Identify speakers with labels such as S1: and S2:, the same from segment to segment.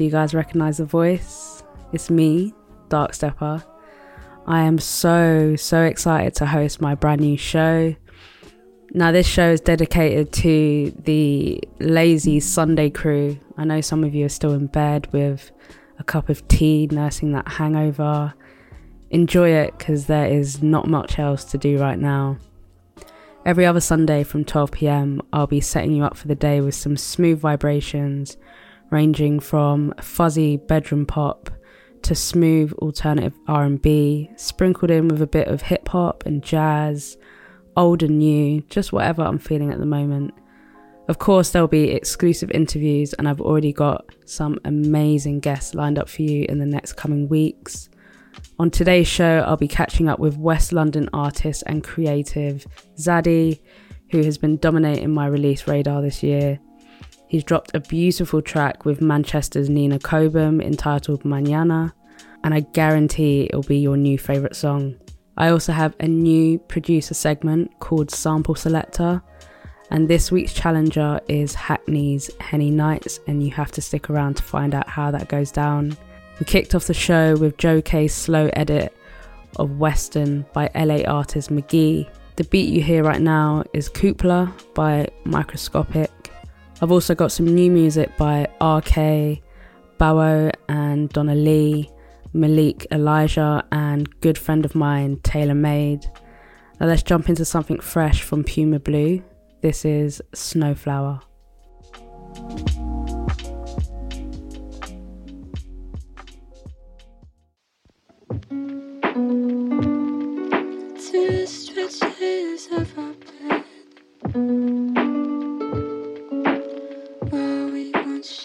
S1: Do you guys recognize the voice? It's me, Darkstepper. I am so, so excited to host my brand new show. Now, this show is dedicated to the lazy Sunday crew. I know some of you are still in bed with a cup of tea, nursing that hangover. Enjoy it because there is not much else to do right now. Every other Sunday from 12 pm, I'll be setting you up for the day with some smooth vibrations, ranging from fuzzy bedroom pop to smooth alternative R&B, sprinkled in with a bit of hip hop and jazz, old and new, just whatever I'm feeling at the moment. Of course, there'll be exclusive interviews, and I've already got some amazing guests lined up for you in the next coming weeks. On today's show, I'll be catching up with West London artist and creative Xadi, who has been dominating my release radar this year. He's dropped a beautiful track with Manchester's Nina Cobham entitled Mañana, and I guarantee it'll be your new favourite song. I also have a new producer segment called Sample Selector, and this week's challenger is Hackney's Henny Knightz, and you have to stick around to find out how that goes down. We kicked off the show with Joe K's slow edit of Western by LA artist McGee. The beat you hear right now is Coupla by Microscopic. I've also got some new music by RK, Bawo, and Donna Lee. Malik Elijah, and good friend of mine, Taylor Made. Now let's jump into something fresh from Puma Blue. This is Snowflower.
S2: Two stretches of our bed.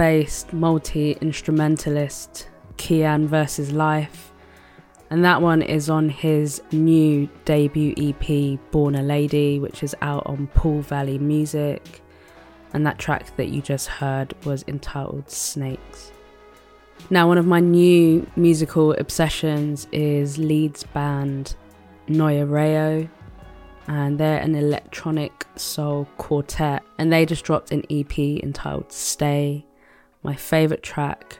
S3: based multi instrumentalist Kian versus Life, and that one is on his new debut EP Born a Lady, which is out on Pool Valley Music. And that track that you just heard was entitled Snakes. Now, one of my new musical obsessions is Leeds band Rayo, and they're an electronic soul quartet, and they just dropped an EP entitled Stay. My favourite track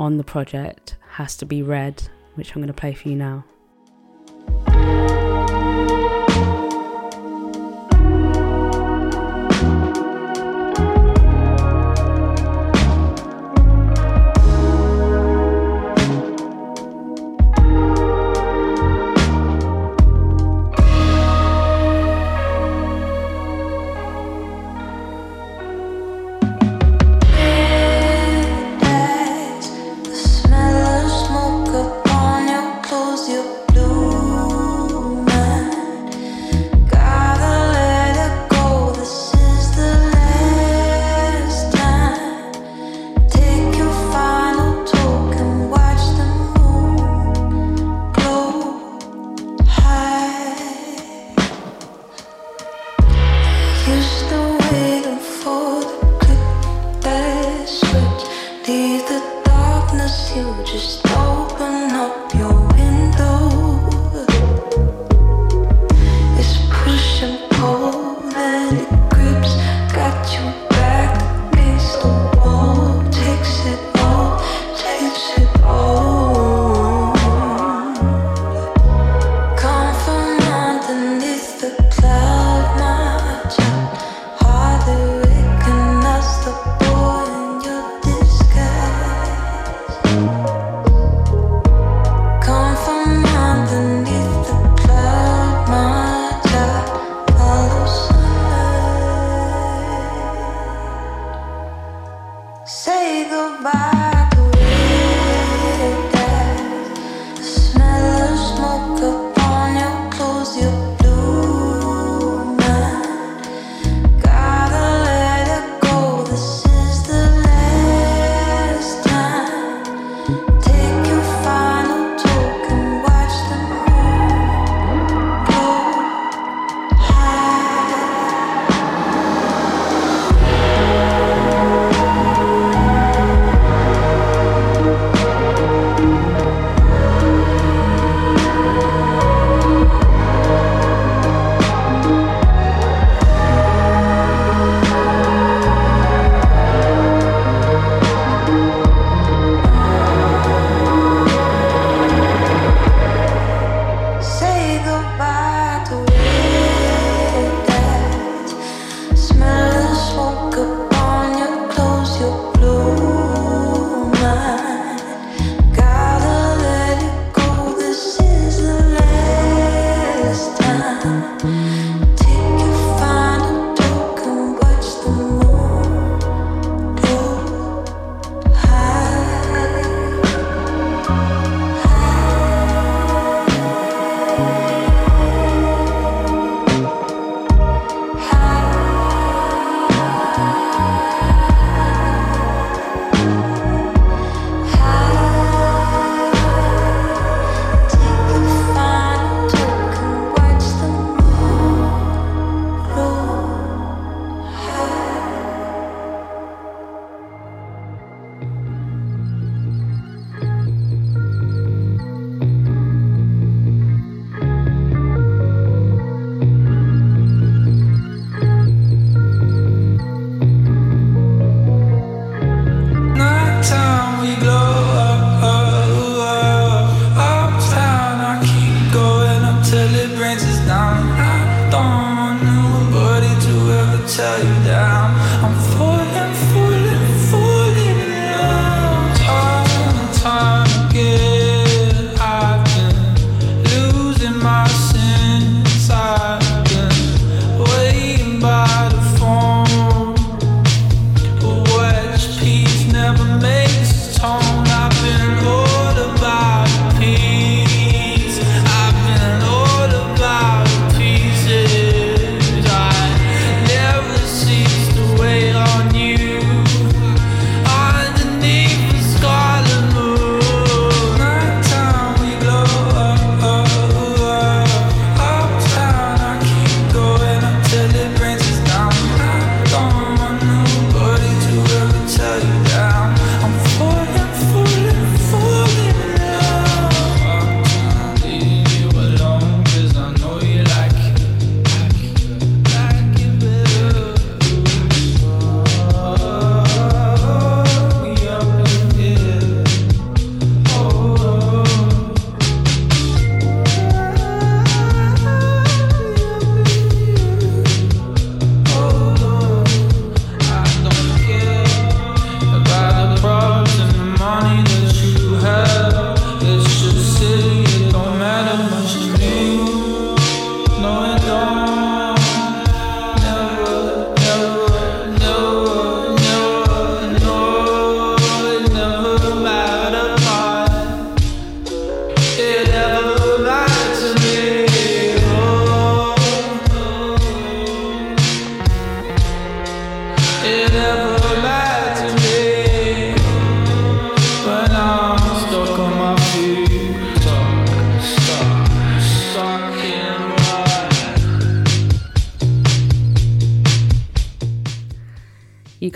S3: on the project has to be Red, which I'm going to play for you now.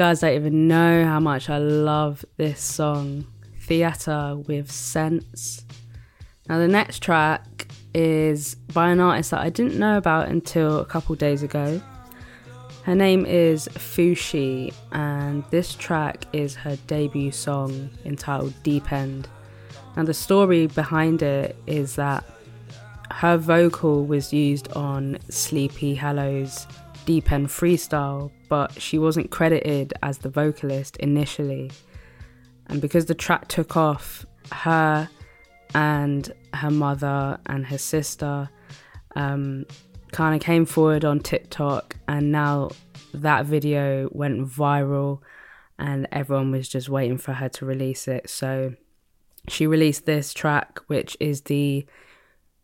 S1: Guys don't even know how much I love this song, Theatre with Sense. Now, the next track is by an artist that I didn't know about until a couple days ago. Her name is Fousheé, and this track is her debut song entitled Deep End. Now, the story behind it is that her vocal was used on Sleepy Hallow's Deep End Freestyle, but she wasn't credited as the vocalist initially. And because the track took off, her and her mother and her sister um, kind of came forward on TikTok, and now that video went viral, and everyone was just waiting for her to release it. So she released this track, which is the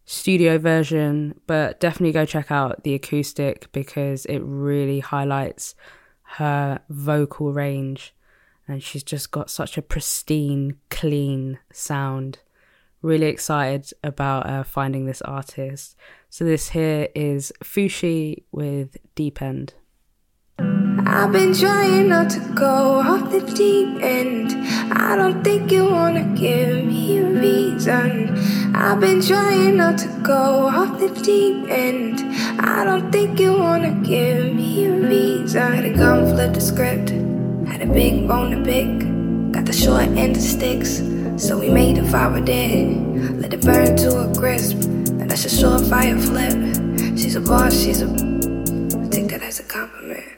S1: studio version, but definitely go check out the acoustic because it really highlights her vocal range. And she's just got such a pristine, clean sound really excited about uh, finding this artist. So this here is Fousheé with Deep End.
S4: I've been trying not to go off the deep end. I don't think you wanna give me a reason. I've been trying not to go off the deep end. I don't think you wanna give me a reason. Had a gun, flip the script. Had a big bone to pick. Got the short end of sticks. So we made a fire dead. Let it burn to a crisp. And that's a surefire flip. She's a boss, she's a. I take that as a compliment.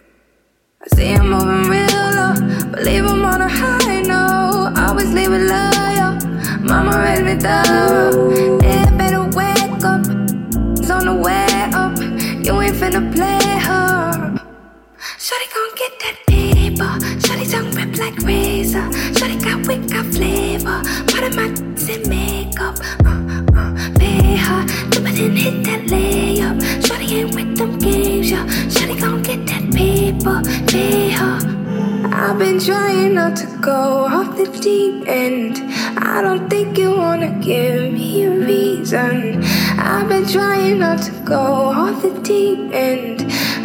S4: I see him moving real low, but leave him on a high note. Always leave it loyal. Mama raised me thorough. Yeah, better wake up. It's on the way up. You ain't finna play her. Shawty gon' get that paper. Shawty tongue rip like razor. Shawty got wit, got flavor. Part of my in makeup. Uh, pay and hit that layup. Shawty ain't with them games. Shawty gon' get that paper. Pay. I've been trying not to go off the deep end. I don't think you wanna give me a reason. I've been trying not to go off the deep end.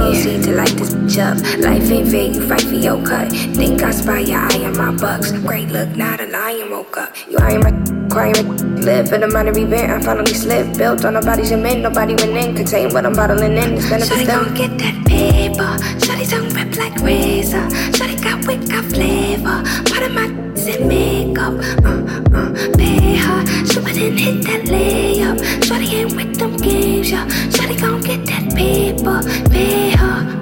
S4: Proceed to light this bitch up. Life ain't fair, you fight for your cut. Think I spy your eye on my bucks. Great look, not a lion woke up. You ain't my crying, live in a minor event. I finally slipped, built on nobody's cement. Nobody went in, contain what I'm bottling in. It's benefits Shawty gon' get that paper. Shawty tongue rip like razor. Shawty got got flavor. Part of my in makeup. Uh, uh, pay her. Stupid and hit that layup. Shawty ain't with them games, yeah. Shawty gon' get that paper. Pay her.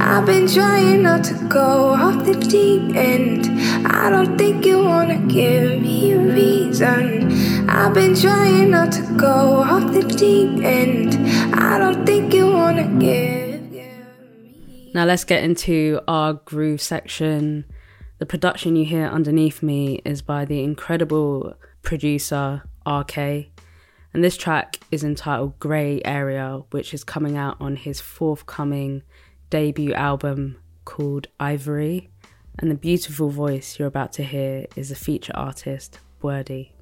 S4: I've been trying not to go off the deep end. I don't think you wanna give me a reason. I've been trying not to go off the deep end. I don't think you wanna give. give me.
S1: Now let's get into our groove section. The production you hear underneath me is by the incredible producer RK. And this track is entitled Grey Area, which is coming out on his forthcoming debut album called Ivory. And the beautiful voice you're about to hear is the feature artist, Wordy.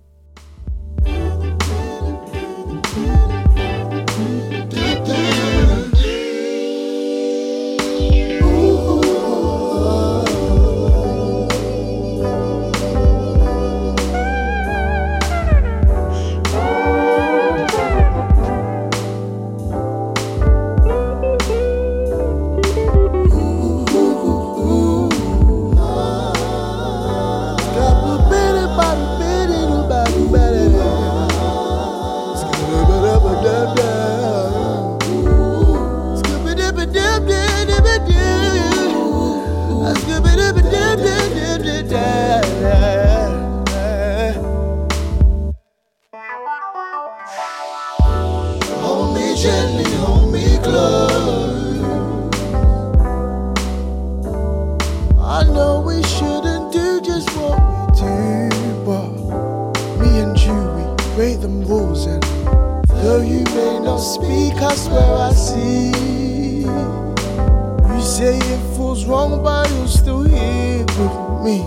S5: Me.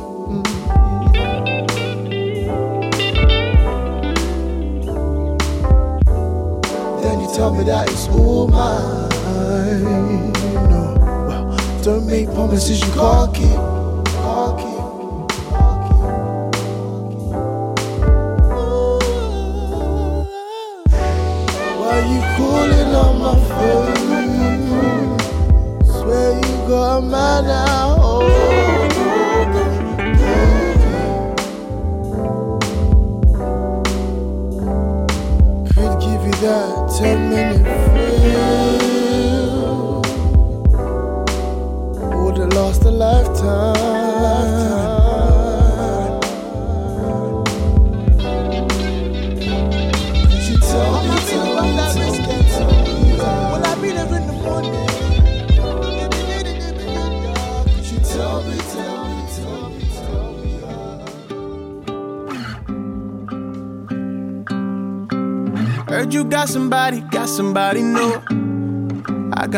S5: Then you tell me that it's all mine. No, well, don't make promises you can't keep.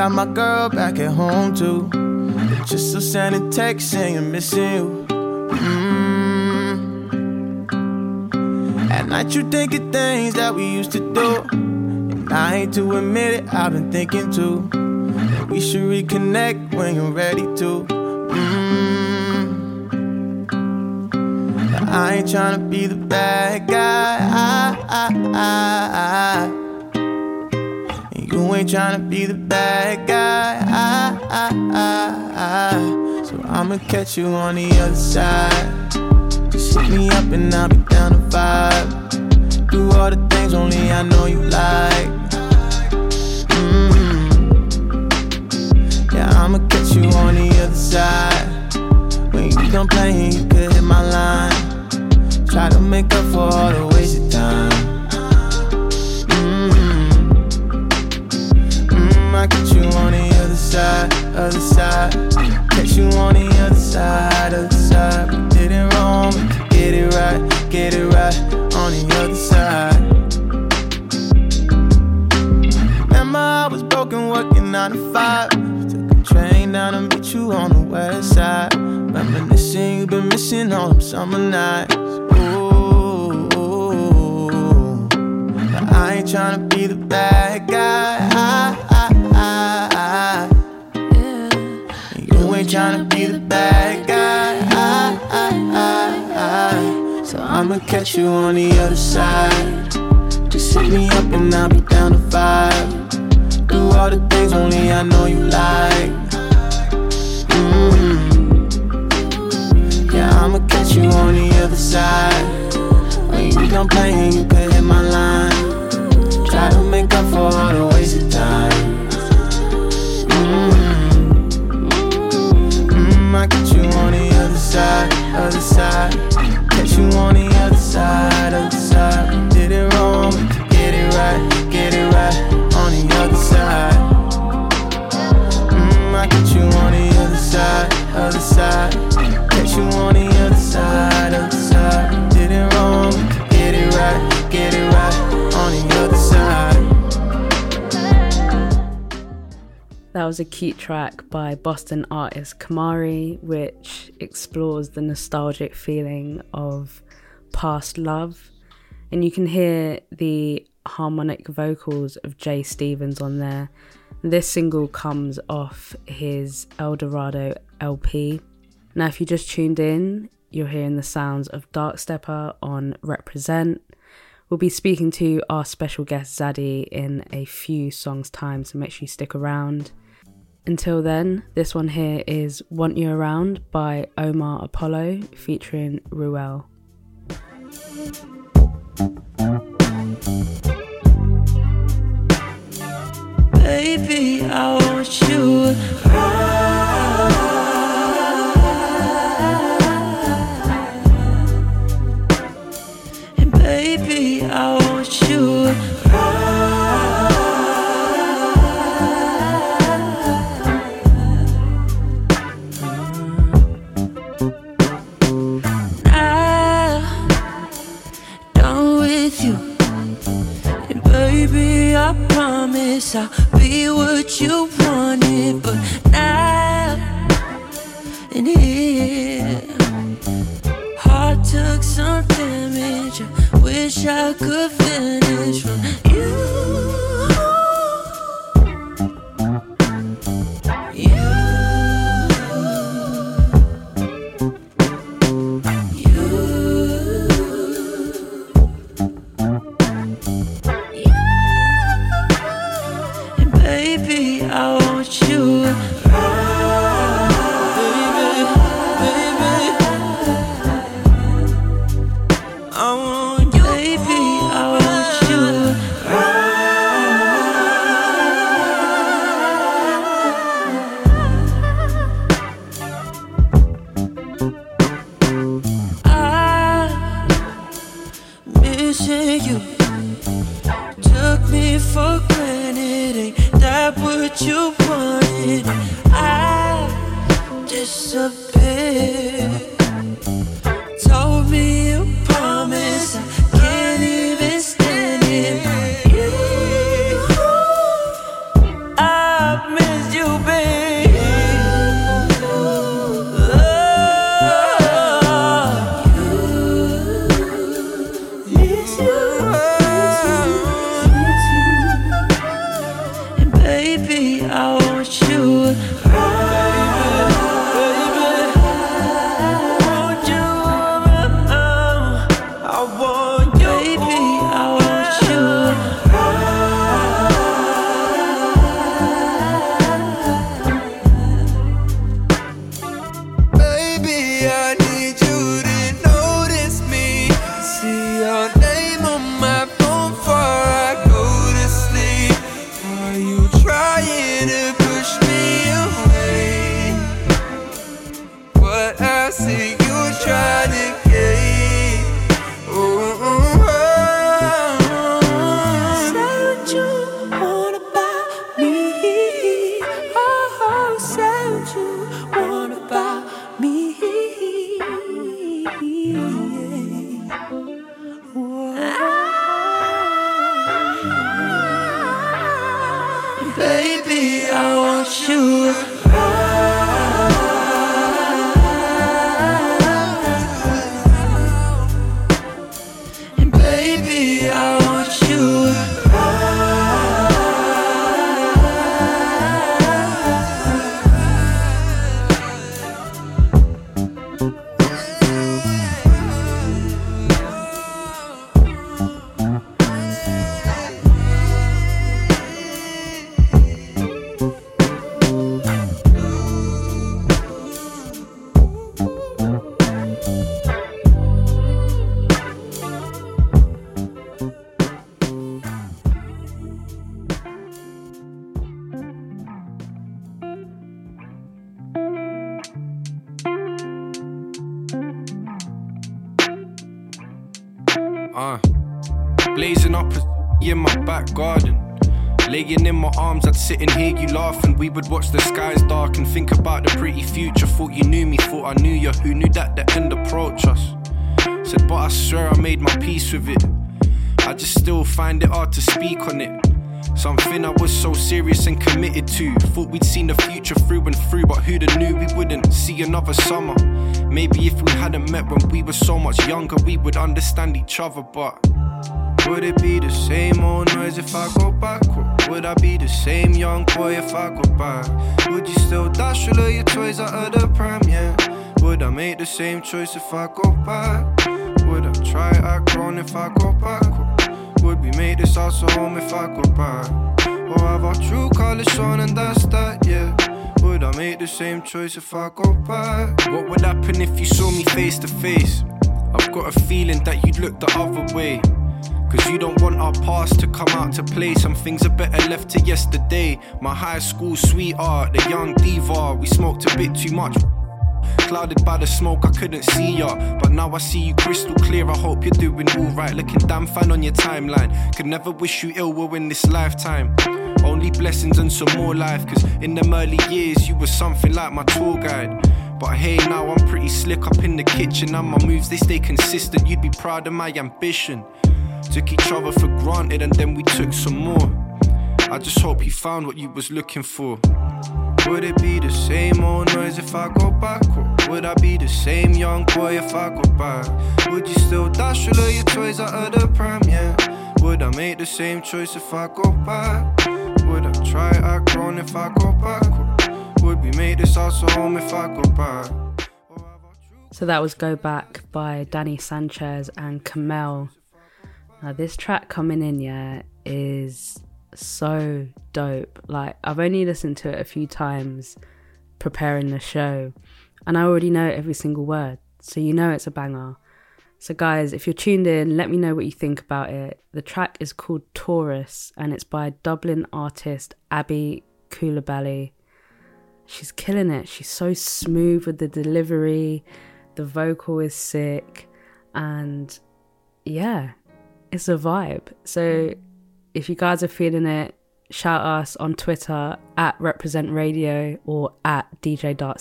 S5: Got
S6: my girl back at home too. Just still sending texts saying missing you. Mm. At night you think of things that we used to do. And I hate to admit it, I've been thinking too. We should reconnect when you're ready to. Mm. I ain't tryna be the bad guy. I, I, I, Ain't tryna be the bad guy. I, I, I. So I'ma catch you on the other side. Just hit me up and I'll be down to vibe. Do all the things only I know you like. Mm. Yeah, I'ma catch you on the other side. When you done playing, you could hit my line. Try to make up for all the wasted time. Get you on the other side, other side. Catch you on the other side, other side. We did it wrong, get it right, get it right on the other side. Remember I was broken, working nine to five. Took a train down to meet you on the west side. Reminiscing, you've been missing all them summer nights. Ooh, but I ain't tryna be the bad guy. Ain't tryna be the bad guy. I, I, I. So I'ma catch you on the other side. Just hit me up and I'll be down to vibe. Do all the things only I know you like. Mm. Yeah, I'ma catch you on the other side. When you done playing, you could hit my line. Try to make up for all the wasted time. Mm, I get you on the other side, other side. Catch you on the other side, other side. Did it wrong, get it right, get it right on the other side. Mm, I get you on the other side, other side. Catch you on the other side, other side. Did it wrong, get it right, get it right on the other side.
S1: That was a cute track by Boston artist Khamari, which explores the nostalgic feeling of past love. And you can hear the harmonic vocals of Jay Stevens on there. This single comes off his El Dorado LP. Now, if you just tuned in, you're hearing the sounds of Darkstepper on Reprezent. We'll be speaking to our special guest Xadi in a few songs' time, so make sure you stick around. Until then, this one here is Want You Around by Omar Apollo featuring Ruel.
S3: Baby, I want you And baby, I want you I'll be what you wanted, but now
S7: in here, heart took some damage. I wish I could finish. Through but who'd have knew we wouldn't see another summer? Maybe if we hadn't met when we were so much younger, we would understand each other, but. Would it be the same old noise if I go back? Or would I be the same young boy if I go back? Would you still dash all of your toys out of the pram? Yeah. Would I make the same choice if I go back? Would I try act grown if I go back? Or would we make this house a home if I go back? Or have our true colors shown and that's that? Yeah. Would I make the same choice if I go back? What would happen if you saw me face to face? I've got a feeling that you'd look the other way. Cause you don't want our past to come out to play. Some things are better left to yesterday. My high school sweetheart, the young diva, we smoked a bit too much. Clouded by the smoke, I couldn't see ya. But now I see you crystal clear. I hope you're doing alright. Looking damn fine on your timeline. Could never wish you ill will in this lifetime. Only blessings and some more life. Cause in them early years, you were something like my tour guide. But hey, now I'm pretty slick up in the kitchen. And my moves, they stay consistent. You'd be proud of my ambition. Took each other for granted and then we took some more. I just hope you found what you was looking for. Would it be the same old noise if I go back? Or would I be the same young boy if I go back? Would you still dash all of your toys out of the pram? Yeah. Would I make the same choice if I go back? Would I try grown if I go back? Would we make this house a home if I go back?
S1: So that was Go Back by Danny Sanchez and Kamel. Now, this track coming in, yeah, is so dope. Like, I've only listened to it a few times preparing the show, and I already know every single word. So, you know it's a banger. So, guys, if you're tuned in, let me know what you think about it. The track is called Taurus, and it's by Dublin artist Aby Coulibaly. She's killing it. She's so smooth with the delivery, the vocal is sick, and yeah, it's a vibe. So if you guys are feeling it, shout us on Twitter at Reprezent Radio or at DJ Dark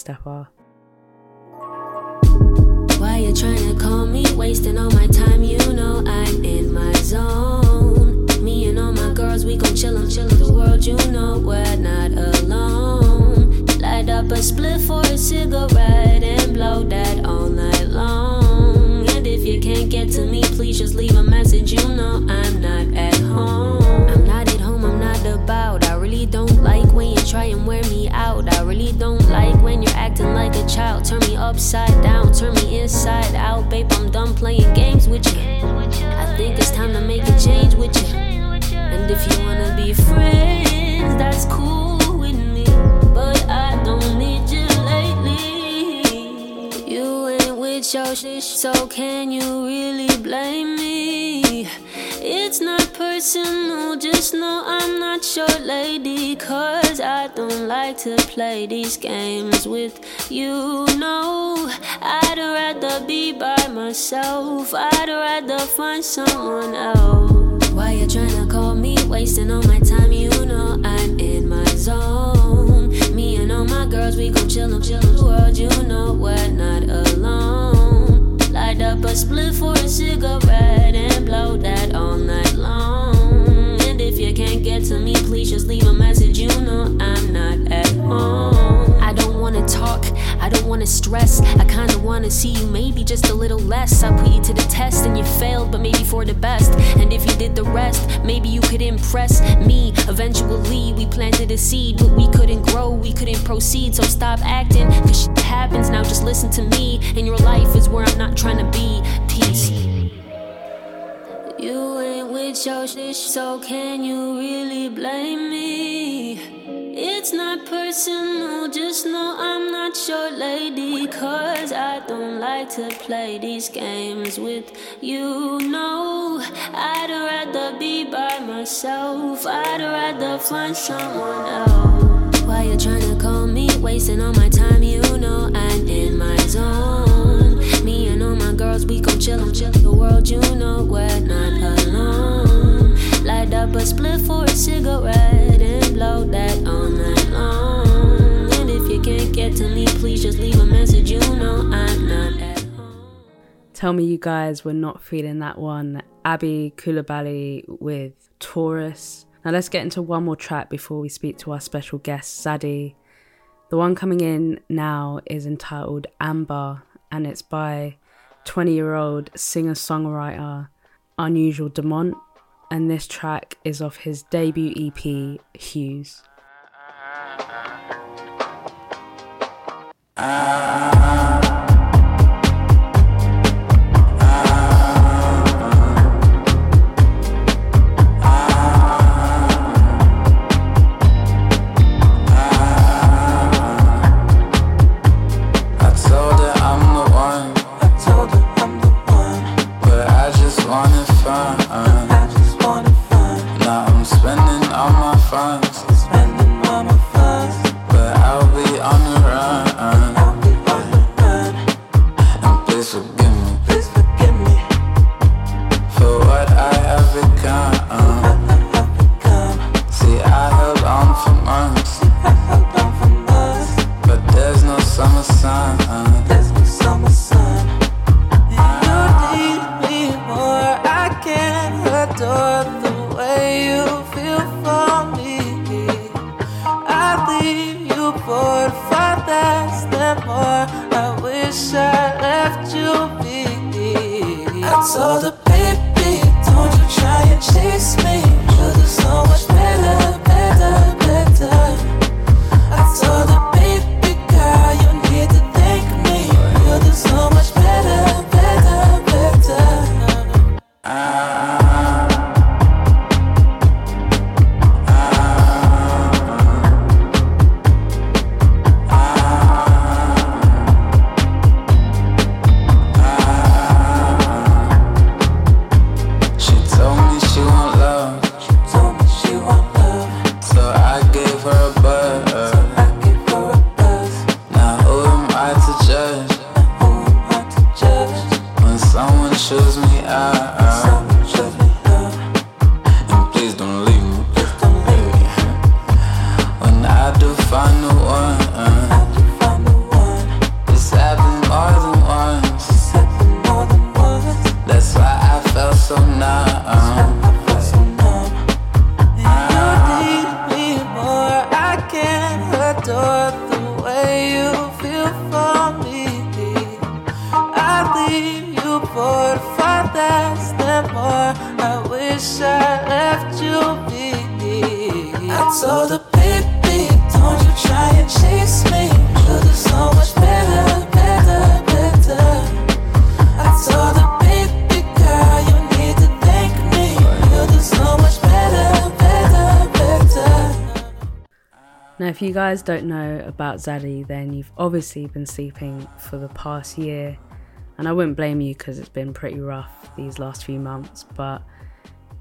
S1: Stepper.
S8: Why you trying to call me? Wasting all my time, you know I'm in my zone. Me and all my girls, we gon' chill 'em, chill 'em. The world, you know we're not alone. Light up a split for a cigarette and blow that all night long. And if you can't get to me, please just leave a message. You know I'm not at home. I'm not at home, I'm not about. I really don't like when you try and wear acting like a child. Turn me upside down, turn me inside out. Babe, I'm done playing games with you. I think it's time to make a change with you. And if you wanna be friends, that's cool with me. But I don't need you lately. You ain't with your shit, so can you really blame me? It's not personal, just know I'm not your lady. Cause I don't like to play these games with you. No, I'd rather be by myself, I'd rather find someone else. Why you tryna call me? Wasting all my time, you know I'm in my zone. Me and all my girls, we gon' chill 'em, chill 'em. World, you know we're not alone. Light up a split for a cigarette and blow that all night long. And if you can't get to me, please just leave a don't wanna stress. I kinda wanna see you maybe just a little less. I put you to the test and you failed, but maybe for the best. And if you did the rest, maybe you could impress me. Eventually, we planted a seed, but we couldn't grow, we couldn't proceed. So stop acting, cause shit happens now. Just listen to me, and your life is where I'm not trying to be. Peace. You ain't with your shit, so can you really blame me? It's not personal, just know I'm not your lady. Cause I don't like to play these games with you. No, I'd rather be by myself, I'd rather find someone else. Why you tryna call me? Wasting all my time, you know I'm in my zone. Me and all my girls, we gon' chill 'em, chill the world, you know we're not alone. Up a split for a cigarette and blow that all night long. And if you can't get to me, please just leave a message, you know I'm not at home.
S1: Tell me you guys were not feeling that one. Aby Coulibaly with Taurus. Now let's get into one more track before we speak to our special guest, Xadi. The one coming in now is entitled Amber and it's by 20 year old singer songwriter Unusual Demont. And this track is off his debut EP, Hughes.
S9: I Spending all my funds. But I'll be on the run. I'll be on the
S10: run. And please forgive me.
S9: Please forgive me.
S10: For
S9: what I have become. What
S10: I have
S9: become. See, I
S10: held on for months. I held on for months. But there's
S1: no summer sun. Guys don't know about Xadi, then you've obviously been sleeping for the past year. And I wouldn't blame you because it's been pretty rough these last few months. But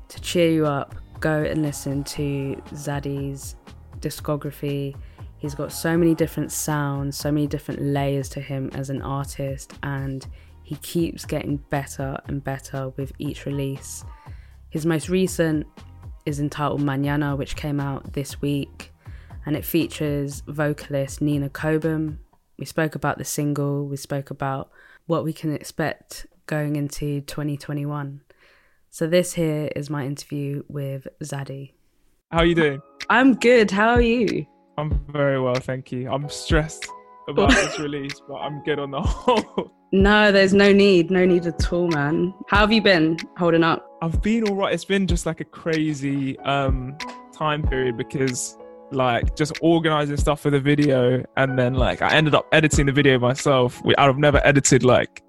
S1: to cheer you up, go and listen to Xadi's discography. He's got so many different sounds, so many different layers to him as an artist, and he keeps getting better and better with each release. His most recent is entitled Mañana, which came out this week, and it features vocalist Nina Cobham. We spoke about the single, we spoke about what we can expect going into 2021. So, this here is my interview with Xadi.
S11: How are you doing?
S1: I'm good, how are you?
S11: I'm very well, thank you. I'm stressed about this release, but I'm good on the whole.
S1: No, there's no need, no need at all, man. How have you been holding up?
S11: I've been all right. It's been just like a crazy um time period because like just organizing stuff for the video and then like I ended up editing the video myself. We, I've never edited like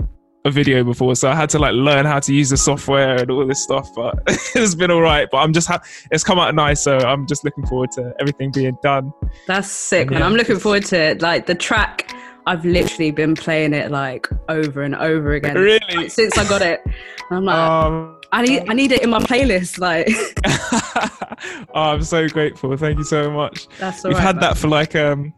S11: a video before, so I had to like learn how to use the software and all this stuff. But it's been all right. But I'm just ha- it's come out nice, so I'm just looking forward to everything being done.
S1: That's sick, man.
S11: Yeah.
S1: I'm looking forward to it. Like the track, I've literally been playing it like over and over again
S11: Really?
S1: since I got it. And I'm like,
S11: Um,
S1: I need, I need it in my playlist. Like,
S11: oh, I'm so grateful. Thank you so much.
S1: that's
S11: We've
S1: alright,
S11: had
S1: man.
S11: that for like um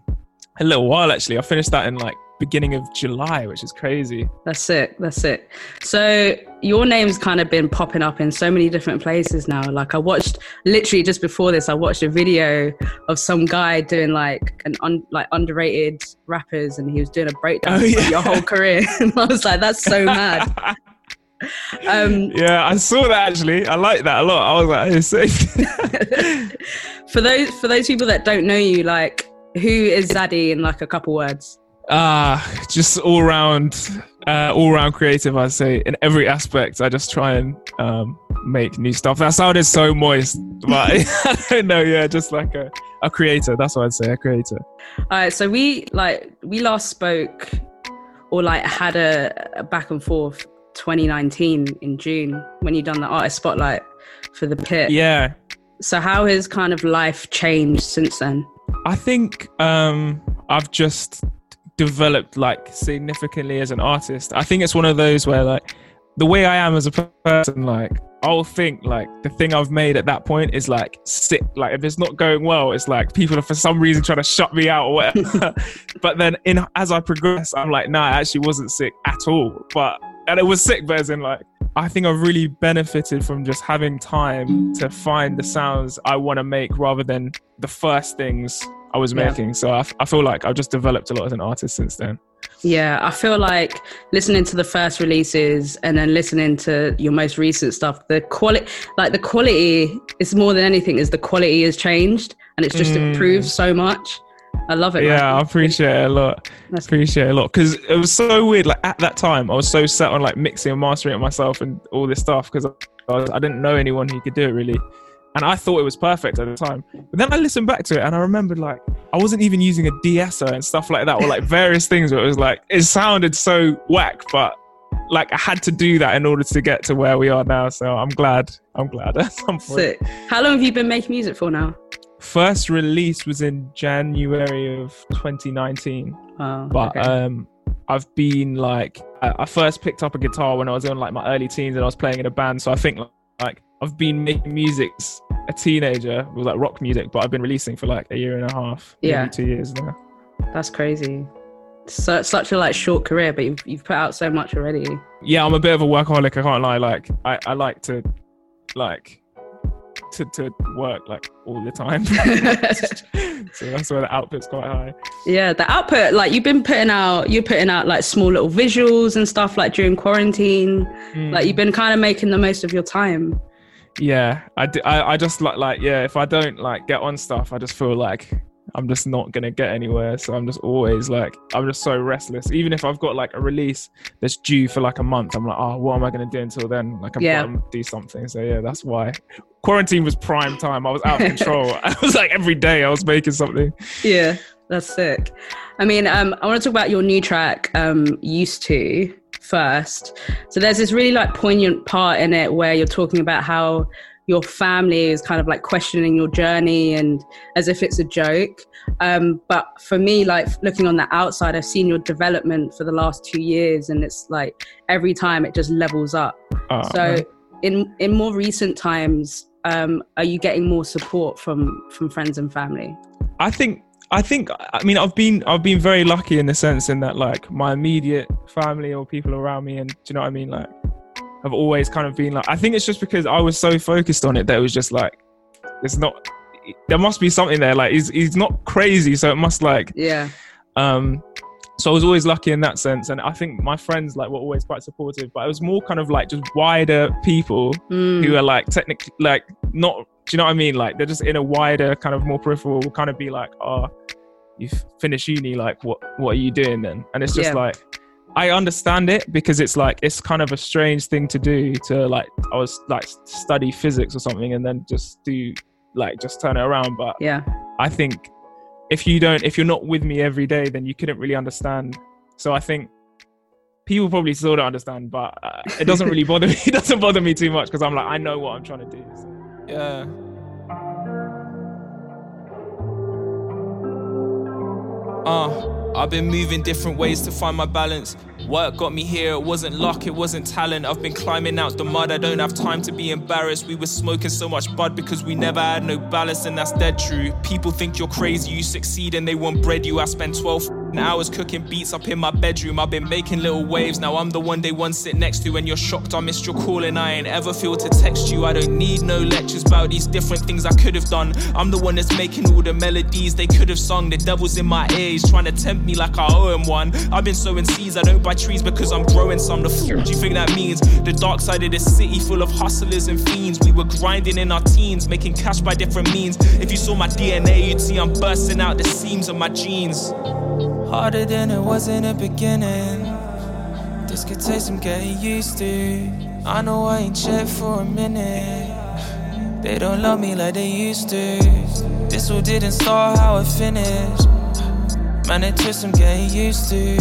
S11: a little while actually. I finished that in like beginning of July, which is crazy.
S1: That's it. That's it. So your name's kind of been popping up in so many different places now. Like I watched literally just before this, I watched a video of some guy doing like an un, like underrated rappers, and he was doing a breakdown
S11: Oh,
S1: of your whole career. and I was like, that's so mad. Um,
S11: yeah, I saw that actually. I like that a lot. I was like, sick.
S1: for those for those people that don't know you, like who is Xadi in like a couple words?
S11: Ah, just all round, uh, all round creative. I'd say in every aspect. I just try and um, make new stuff. That sounded so moist, but I don't know. Yeah, just like a, a creator. That's what I'd say. A creator.
S1: All right, so we like we last spoke or like had a, a back and forth 2019 in June when you done the artist spotlight for the pit.
S11: Yeah,
S1: So how has kind of life changed since then?
S11: I think um, I've just developed like significantly as an artist. I think it's one of those where like the way I am as a person, like I'll think like the thing I've made at that point is like sick. Like if it's not going well, it's like people are for some reason trying to shut me out or whatever. but then in as I progress, I'm like, nah, it actually wasn't sick at all. But and it was sick, but as in like I think I've really benefited from just having time to find the sounds I want to make rather than the first things I was
S1: Yeah.
S11: making. So I, f- I feel like I've just developed a lot as an artist since then.
S1: Yeah, I feel like listening to the first releases and then listening to your most recent stuff, the quality, like the quality, is more than anything, is the quality has changed and it's just
S11: Mm.
S1: improved so much. I love it.
S11: Yeah,
S1: man.
S11: I appreciate it a lot.
S1: That's-
S11: appreciate it a lot because it was so weird. Like at that time, I was so set on like mixing and mastering it myself and all this stuff because I, I didn't know anyone who could do it really, and I thought it was perfect at the time. But then I listened back to it and I remembered like I wasn't even using a de-esser and stuff like that, or like various things where it was like it sounded so whack, but like I had to do that in order to get to where we are now. So I'm glad. I'm glad at some point.
S1: Sick. How long have you been making music for now?
S11: First release was in January of 2019.
S1: Oh,
S11: but
S1: okay.
S11: um i've been like I, I first picked up a guitar when i was in like my early teens and i was playing in a band so i think like i've been making music a teenager with like rock music but i've been releasing for like a year and a half
S1: Yeah.
S11: two years now
S1: That's crazy. So, such a like short career, but you've, you've put out so much already.
S11: yeah i'm a bit of a workaholic i can't lie like i, I like to like to, to work like all the time so that's where the output's quite high
S1: Yeah, the output, like you've been putting out, you're putting out like small little visuals and stuff like during quarantine.
S11: Mm.
S1: Like you've been kind of making the most of your time.
S11: yeah I, d- I, I just like like yeah if i don't like get on stuff i just feel like i'm just not gonna get anywhere so i'm just always like i'm just so restless. Even if i've got like a release that's due for like a month i'm like oh what am i gonna do until then? Like I'm
S1: Yeah.
S11: to do something. So yeah that's why. Quarantine was prime time. I was out of control. I was like every day i was making something.
S1: Yeah, that's sick. I mean, um, I want to talk about your new track, um, Used to, first. So there's this really like poignant part in it where you're talking about how your family is kind of like questioning your journey and as if it's a joke. Um, but for me, like looking on the outside, I've seen your development for the last two years, and it's like every time it just levels up.
S11: Oh,
S1: So in in more recent times, um, are you getting more support from from friends and family?
S11: I think I think I mean I've been I've been very lucky in the sense in that like my immediate family or people around me and do you know what I mean like have always kind of been like I think it's just because I was so focused on it that it was just like it's not there must be something there like he's he's not crazy so it must like
S1: Yeah.
S11: um so I was always lucky in that sense and I think my friends like were always quite supportive but it was more kind of like just wider people
S1: Mm.
S11: who are like technically like not do you know what I mean? Like they're just in a wider kind of more peripheral will kind of be like, oh, you've finished uni, like what what are you doing then? And it's just
S1: Yeah.
S11: like I understand it because it's like it's kind of a strange thing to do to like I was like study physics or something and then just do like just turn it around. But
S1: Yeah.
S11: I think if you don't if you're not with me every day, then you couldn't really understand. So I think people probably still don't understand, but uh, it doesn't really bother me. It doesn't bother me too much because I'm like I know what I'm trying to do. so. Yeah.
S12: Uh, I've been moving different ways to find my balance. Work got me here, it wasn't luck, it wasn't talent. I've been climbing out the mud, I don't have time to be embarrassed. We were smoking so much bud because we never had no ballast, and that's dead true. People think you're crazy, you succeed, and they want bread you. I spend 12 hours cooking beats up in my bedroom. I've been making little waves, now I'm the one they want sit next to. And you're shocked I missed your call, and I ain't ever feel to text you. I don't need no lectures about these different things I could have done. I'm the one that's making all the melodies they could have sung. The devil's in my ears, trying to tempt me like I owe him one. I've been sowing seeds, I don't buy trees because I'm growing some. The f do you think that means? The dark side of the city full of hustlers and fiends. We were grinding in our teens, making cash by different means. If you saw my DNA, you'd see I'm bursting out the seams of my jeans. Harder than it was in the beginning. This could take some getting used to. I know I ain't checked for a minute. They don't love me like they used to. This all didn't start how it finished. Man, it took some getting used to.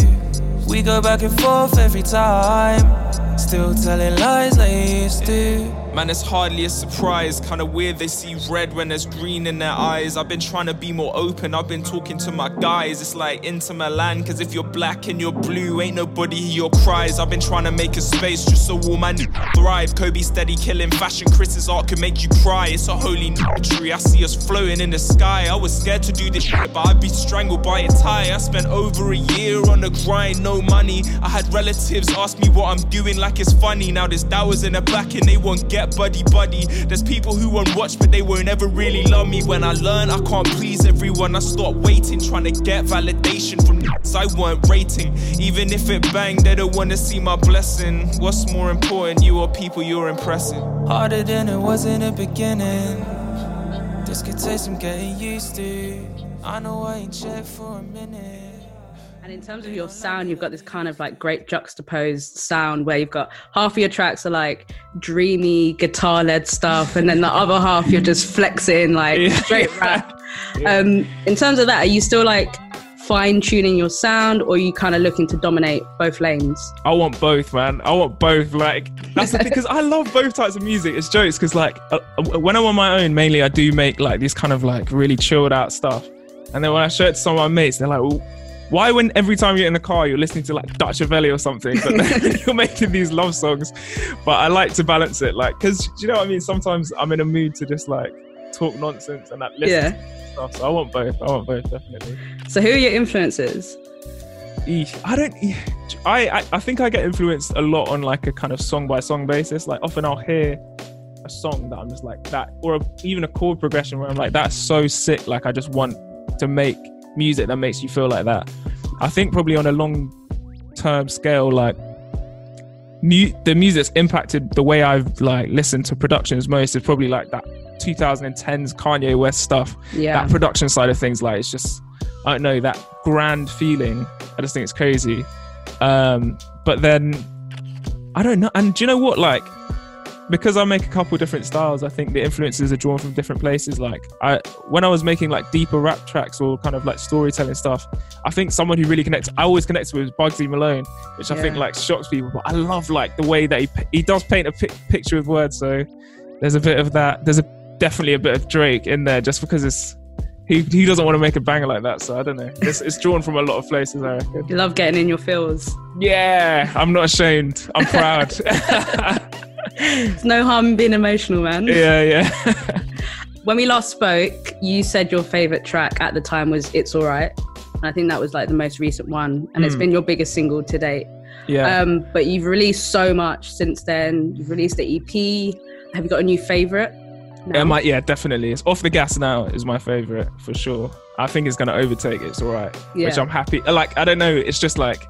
S12: We go back and forth every time. Still telling lies like you used to. Man, it's hardly a surprise. Kinda weird they see red when there's green in their eyes. I've been trying to be more open. I've been talking to my guys. It's like into Milan. Cause if you're black and you're blue, ain't nobody your cries. I've been trying to make a space just so all my thrive. Kobe steady killing fashion. Chris's art can make you cry. It's a holy tree. I see us floating in the sky. I was scared to do this shit, but I'd be strangled by a tie. I spent over a year on the grind, no money. I had relatives ask me what I'm doing like it's funny. Now there's doubters in the back and they won't get buddy buddy. There's people who won't watch, but they won't ever really love me. When I learn, I can't please everyone. I start waiting, trying to get validation from niggas I weren't rating. Even if it bang, they don't wanna see my blessing. What's more important, you or people you're impressing? Harder than it was in the beginning. This could take some getting used to. I know I ain't checked for a minute.
S1: And in terms of your sound, you've got this kind of like great juxtaposed sound where you've got half of your tracks are like dreamy guitar led stuff, and then the other half you're just flexing like
S11: Yeah.
S1: straight rap. Um, in terms of that, are you still like fine tuning your sound, or are you kind of looking to dominate both lanes?
S11: I want both, man. I want both. Like that's the thing because I love both types of music. It's jokes because like uh, uh, when I'm on my own, mainly I do make like these kind of like really chilled out stuff, and then when I show it to some of my mates, they're like, well, "Why when every time you're in the car you're listening to like Dutchavelli or something, but you're making these love songs?" But I like to balance it, like because you know what I mean. Sometimes I'm in a mood to just like talk nonsense and that listen
S1: Yeah.
S11: stuff. So I want both. I want both definitely.
S1: So, who are your influences?
S11: I don't. I, I I think I get influenced a lot on like a kind of song by song basis. Like often I'll hear a song that I'm just like that, or a, even a chord progression where I'm like that's so sick. Like I just want to make music that makes you feel like that. I think probably on a long term scale, like mu- the music's impacted the way I've like listened to productions most is probably like that 2010s Kanye West stuff
S1: Yeah.
S11: that production side of things like it's just i don't know that grand feeling i just think it's crazy um but then i don't know and do you know what like because i make a couple different styles i think the influences are drawn from different places. Like i when i was making like deeper rap tracks or kind of like storytelling stuff i think someone who really connects i always connect with bugzy malone which i think like shocks people but i love like the way that he he does paint a pi- picture with words so there's a bit of that there's a definitely a bit of drake in there just because it's he, he doesn't want to make a banger like that so i don't know. It's, it's drawn from a lot of places i reckon.
S1: You love getting in your feels.
S11: yeah i'm not ashamed. I'm proud
S1: There's no harm in being emotional, man.
S11: yeah yeah
S1: when we last spoke, you said your favorite track at the time was "It's Alright," and I think that was like the most recent one, and it's been your biggest single to date.
S11: yeah
S1: Um, but you've released so much since then. You've released the EP. Have you got a new favorite? No.
S11: yeah, my, yeah definitely it's off the gas now is my favorite for sure i think it's gonna overtake it. it's all right which i'm happy like i don't know it's just like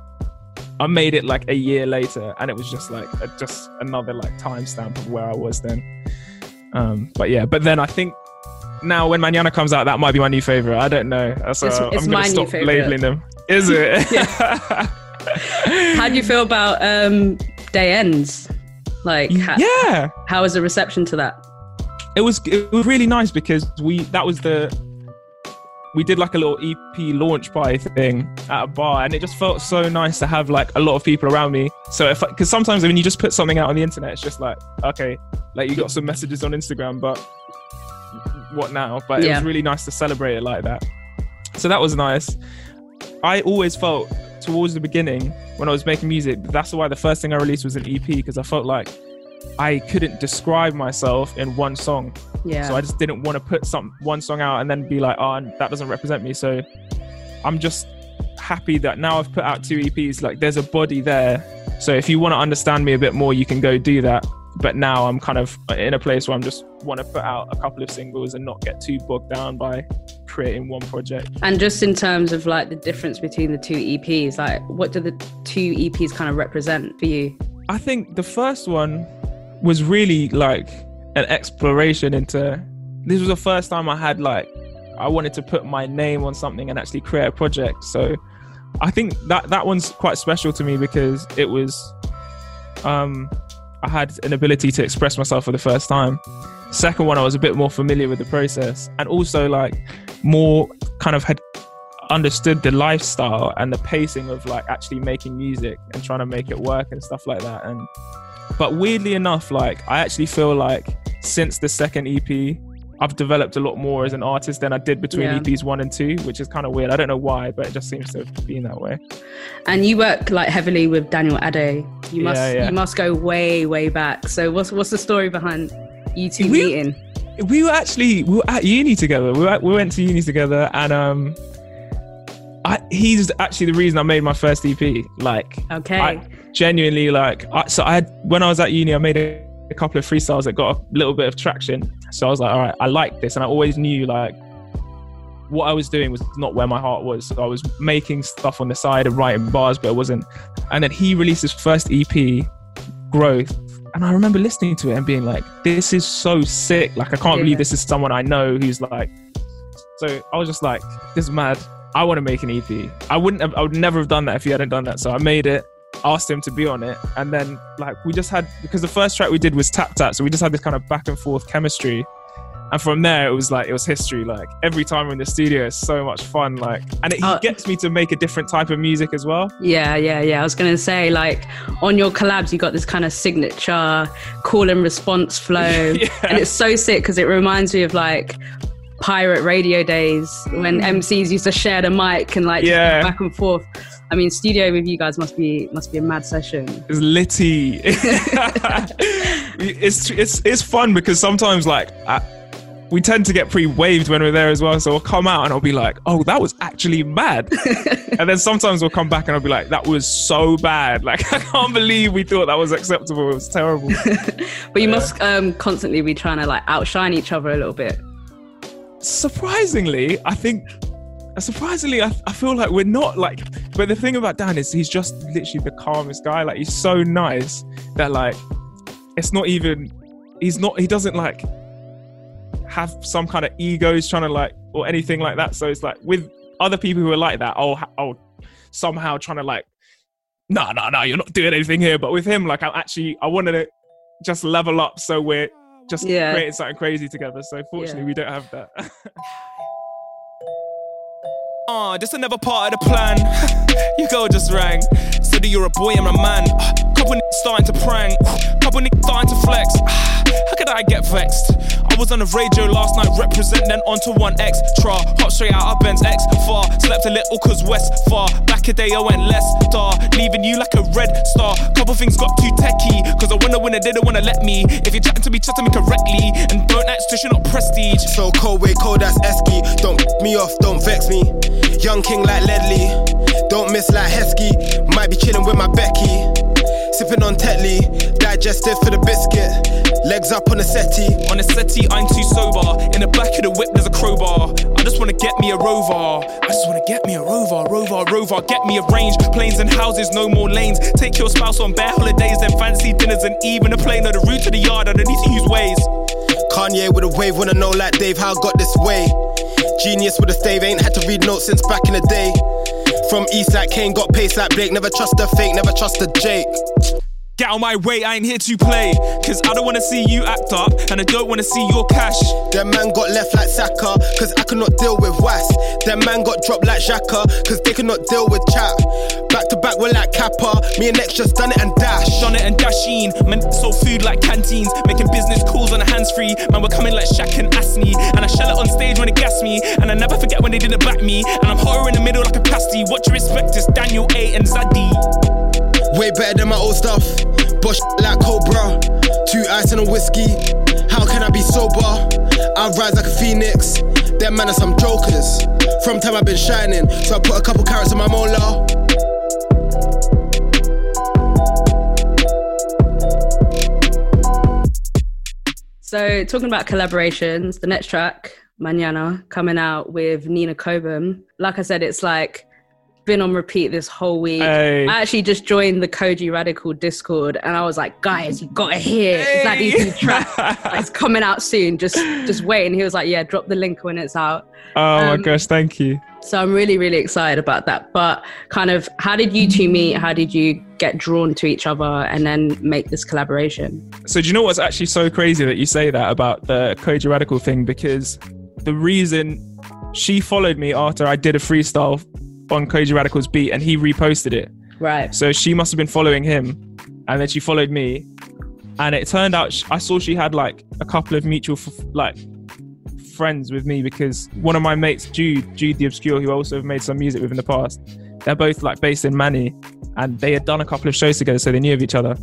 S11: i made it like a year later and it was just like a, just another like timestamp of where i was then um but yeah but then i think now when Mañana comes out, that might be my new favorite. I don't know. So
S1: It's- it's
S11: I'm
S1: my
S11: gonna
S1: new
S11: stop labeling them. Is it?
S1: How do you feel about um, Day Ends? Like, ha-
S11: yeah.
S1: how was the reception to that?
S11: it was it was really nice because we that was the we did like a little EP launch party thing at a bar, and it just felt so nice to have like a lot of people around me. So if because sometimes when you just put something out on the internet, it's just like okay, like you got some messages on Instagram, but what now? But it was really nice to celebrate it like that. So that was nice. I always felt towards the beginning when I was making music, that's why the first thing I released was an EP because I felt like I couldn't describe myself in one song.
S1: Yeah.
S11: So I just didn't want to put some one song out and then be like, oh, that doesn't represent me. So I'm just happy that now I've put out two EPs. Like there's a body there. So if you want to understand me a bit more, you can go do that. But now I'm kind of in a place where I'm just want to put out a couple of singles and not get too bogged down by creating one project.
S1: And just in terms of like the difference between the two EPs, like what do the two EPs kind of represent for you?
S11: I think the first one was really like an exploration into this was the first time I had like I wanted to put my name on something and actually create a project. So I think that that one's quite special to me because it was um I had an ability to express myself for the first time. Second one I was a bit more familiar with the process and also like more kind of had understood the lifestyle and the pacing of like actually making music and trying to make it work and stuff like that and but weirdly enough like i actually feel like since the second ep i've developed a lot more as an artist than i did between
S1: Yeah.
S11: eps one and two which is kind of weird i don't know why but it just seems to have been that way
S1: And you work like heavily with Daniel Ade. You must
S11: Yeah, yeah.
S1: you must go way way back. So what's what's the story behind you two
S11: We-
S1: meeting?
S11: we were actually we were at uni together. We, were, we went to uni together, and um, I, he's actually the reason I made my first EP. Like,
S1: Okay.
S11: I genuinely like. I, so I had when I was at uni, I made a, a couple of freestyles that got a little bit of traction. So I was like, all right, I like this, and I always knew like what I was doing was not where my heart was. So I was making stuff on the side and writing bars, but it wasn't. And then he released his first EP, Growth. And I remember listening to it and being like, this is so sick. Like, I can't
S1: Yeah.
S11: believe this is someone I know who's like So I was just like, this is mad. I want to make an EP. I wouldn't have, I would never have done that if he hadn't done that. So I made it, asked him to be on it. And then like we just had, because the first track we did was Tap Tap. So we just had this kind of back and forth chemistry. And from there, it was like, it was history. Like every time we're in the studio, it's so much fun. Like, and it,
S1: Oh.
S11: gets me to make a different type of music as well.
S1: Yeah, yeah, yeah. I was gonna say, like, on your collabs, you got this kind of signature call and response flow, and it's so sick because it reminds me of like pirate radio days when MCs used to share the mic and like
S11: Yeah.
S1: back and forth. I mean, studio with you guys must be must be a mad session.
S11: It's litty. it's it's it's fun because sometimes like I, we tend to get pre-waved when we're there as well. So we'll come out and I'll be like, "Oh, that was actually mad," and then sometimes we'll come back and I'll be like, "That was so bad! Like I can't believe we thought that was acceptable. It was terrible."
S1: But you must um, constantly be trying to like outshine each other a little bit.
S11: Surprisingly, I think surprisingly, I, I feel like we're not like. But the thing about Dan is he's just literally the calmest guy. Like he's so nice that like it's not even. He's not. He doesn't like have some kind of egos trying to like or anything like that. So it's like with other people who are like that, I'll I'll somehow trying to like. No, no, no! You're not doing anything here. But with him, like, I'm actually, I wanted to just level up, so we're just
S1: Yeah.
S11: creating something crazy together. So fortunately, we don't have that.
S13: Uh, just another part of the plan. Your girl just rang. Said that you're a boy, I'm a man. Couple niggas starting to prank. Couple niggas starting to flex. How could I get vexed? I was on the radio last night, representing then onto one extra. Hop straight out of Ben's X far. Slept a little cause West far. Back a day I went less star. Leaving you like a red star. Couple things got too techie. Cause I wonder when they didn't wanna let me. If you're chatting to me, chat to me correctly. And don't act you're not prestige.
S6: So cold, way cold, that's Esky. Don't me off, don't vex me. Young king like Ledley. Don't miss like Heskey. Might be chilling with my Becky. Sipping on Tetley. Digestive for the biscuit. Legs up on the settee.
S13: On the settee, I'm too sober. In the back of the whip, there's a crowbar. I just wanna get me a rover. I just wanna get me a rover, rover, rover. Get me a range, planes and houses, no more lanes. Take your spouse on bare holidays, then fancy dinners, and even a plane or the route to the yard underneath whose ways.
S6: Kanye with a wave, wanna know like Dave how I got this way. Genius with a stave, ain't had to read notes since back in the day. From East like Kane, got pace like Blake. Never trust a fake, never trust a Jake.
S13: Get out my way, I ain't here to play. Cause I don't wanna see you act up, and I don't wanna see your cash.
S6: That man got left like Saka, cause I could not deal with Was. That man got dropped like Xhaka, cause they could not deal with chat. Back to back, we're like Kappa. Me and X just done it and dash.
S13: Done it and dashing. Man, sold food like canteens. Making business calls on a hands free. Man, we're coming like Shaq and Asney. And I shell it on stage when it gas me. And I never forget when they didn't back me. And I'm hotter in the middle like a pasty. What you respect is Daniel A and Xadi.
S6: Way better than my old stuff. Bush like Cobra. Two ice and a whiskey. How can I be sober? I rise like a phoenix. Them man are some jokers. From time I've been shining, so I put a couple carrots in my molar.
S1: So, talking about collaborations, the next track, Mañana, coming out with Nina Cobham. Like I said, it's like been on repeat this whole week.
S11: Hey.
S1: I actually just joined the Kojey Radical Discord and I was like, guys, you gotta hear like these new tracks. Like, it's coming out soon. Just just wait. And he was like, Yeah, drop the link when it's out.
S11: Oh my
S1: Um,
S11: gosh, thank you.
S1: So I'm really, really excited about that. But kind of how did you two meet? How did you get drawn to each other and then make this collaboration?
S11: So do you know what's actually so crazy that you say that about the Kojey Radical thing? Because the reason she followed me after I did a freestyle on Kojey Radical's beat and he reposted it.
S1: Right.
S11: So she must have been following him, and then she followed me, and it turned out sh- I saw she had like a couple of mutual f- like friends with me because one of my mates, Jude, Jude the Obscure, who also made some music with in the past, they're both like based in Manny, and they had done a couple of shows together, so they knew of each other.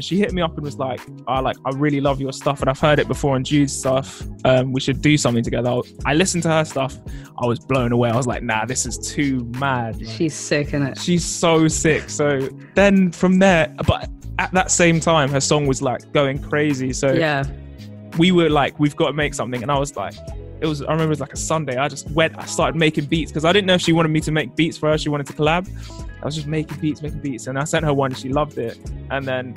S11: And she hit me up and was like, "I like, I really love your stuff, and I've heard it before on Jude's stuff. Um, we should do something together." I listened to her stuff. I was blown away. I was like, "Nah, this is too mad." Like,
S1: She's sick, innit?
S11: She's so sick. So then from there, but at that same time, her song was like going crazy. So
S1: Yeah.
S11: we were like, we've got to make something. And I was like, it was, I remember it was like a Sunday. I just went, I started making beats because I didn't know if she wanted me to make beats for her. She wanted to collab. I was just making beats, making beats. And I sent her one she loved it. And then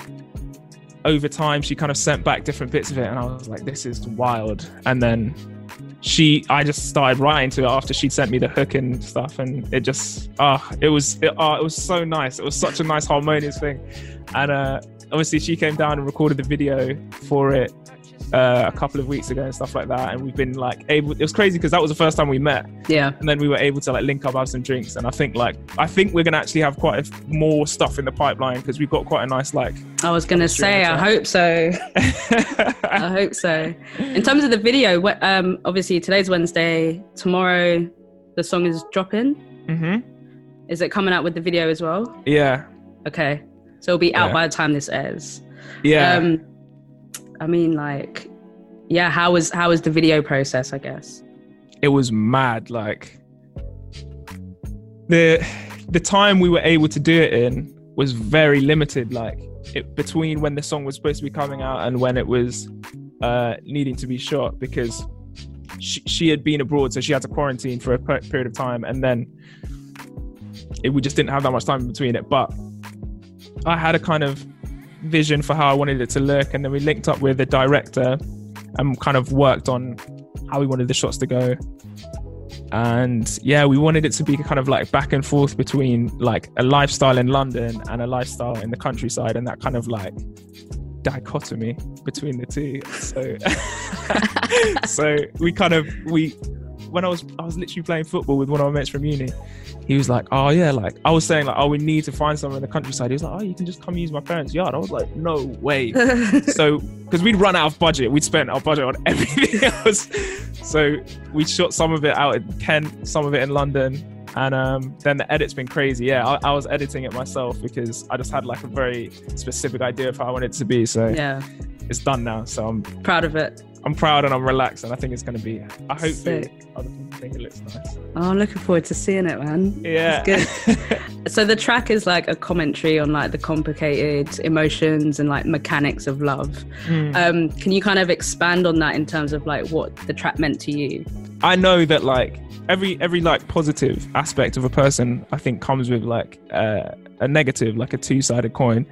S11: over time, she kind of sent back different bits of it. And I was like, this is wild. And then she I just started writing to it after she'd sent me the hook and stuff, and it just ah, it was it, ah, it was so nice. It was such a nice harmonious thing, and uh, obviously she came down and recorded the video for it uh, a couple of weeks ago and stuff like that. And we've been like able. It was crazy because that was the first time we met,
S1: Yeah.
S11: and then we were able to like link up, have some drinks, and I think like I think we're gonna actually have quite a f- more stuff in the pipeline because we've got quite a nice like.
S1: I was gonna say, I hope so. I hope so. In terms of the video, wh- um, obviously today's Wednesday. Tomorrow, the song is dropping.
S11: Mm-hmm.
S1: Is it coming out with the video as well?
S11: Yeah,
S1: Okay, so it'll be out
S11: Yeah.
S1: by the time this airs.
S11: yeah.
S1: Um, I mean, like, yeah. How was how was the video process? I guess.
S11: it was mad like the the time we were able to do it in was very limited like it, between when the song was supposed to be coming out and when it was uh needing to be shot because she, she had been abroad so she had to quarantine for a per- period of time and then it, we just didn't have that much time between it but i had a kind of vision for how i wanted it to look and then we linked up with the director and kind of worked on how we wanted the shots to go. And yeah we wanted it to be kind of like back and forth between like a lifestyle in london and a lifestyle in the countryside and that kind of like dichotomy between the two. So so we kind of we when i was i was literally playing football with one of my mates from uni he was like oh yeah like i was saying like oh we need to find somewhere in the countryside. He was like oh you can just come use my parents yard. I was like no way. So because we'd run out of budget we'd spent our budget on everything else. So we shot some of it out in kent some of it in london and um, then the edit's been crazy. Yeah I, I was editing it myself because i just had like a very specific idea of how i wanted it to be. So
S1: Yeah,
S11: it's done now so i'm
S1: proud of it.
S11: I'm proud and i'm relaxed and i think it's going to be i hope
S1: Sick.
S11: other people think it looks nice
S1: Oh, I'm looking forward to seeing it, man.
S11: yeah
S1: It's good. so the track is like a commentary on like the complicated emotions and like mechanics of love.
S11: Hmm.
S1: Um, can you kind of expand on that in terms of like what the track meant to you?
S11: I know that like every every like positive aspect of a person I think comes with like uh, a negative like a two-sided coin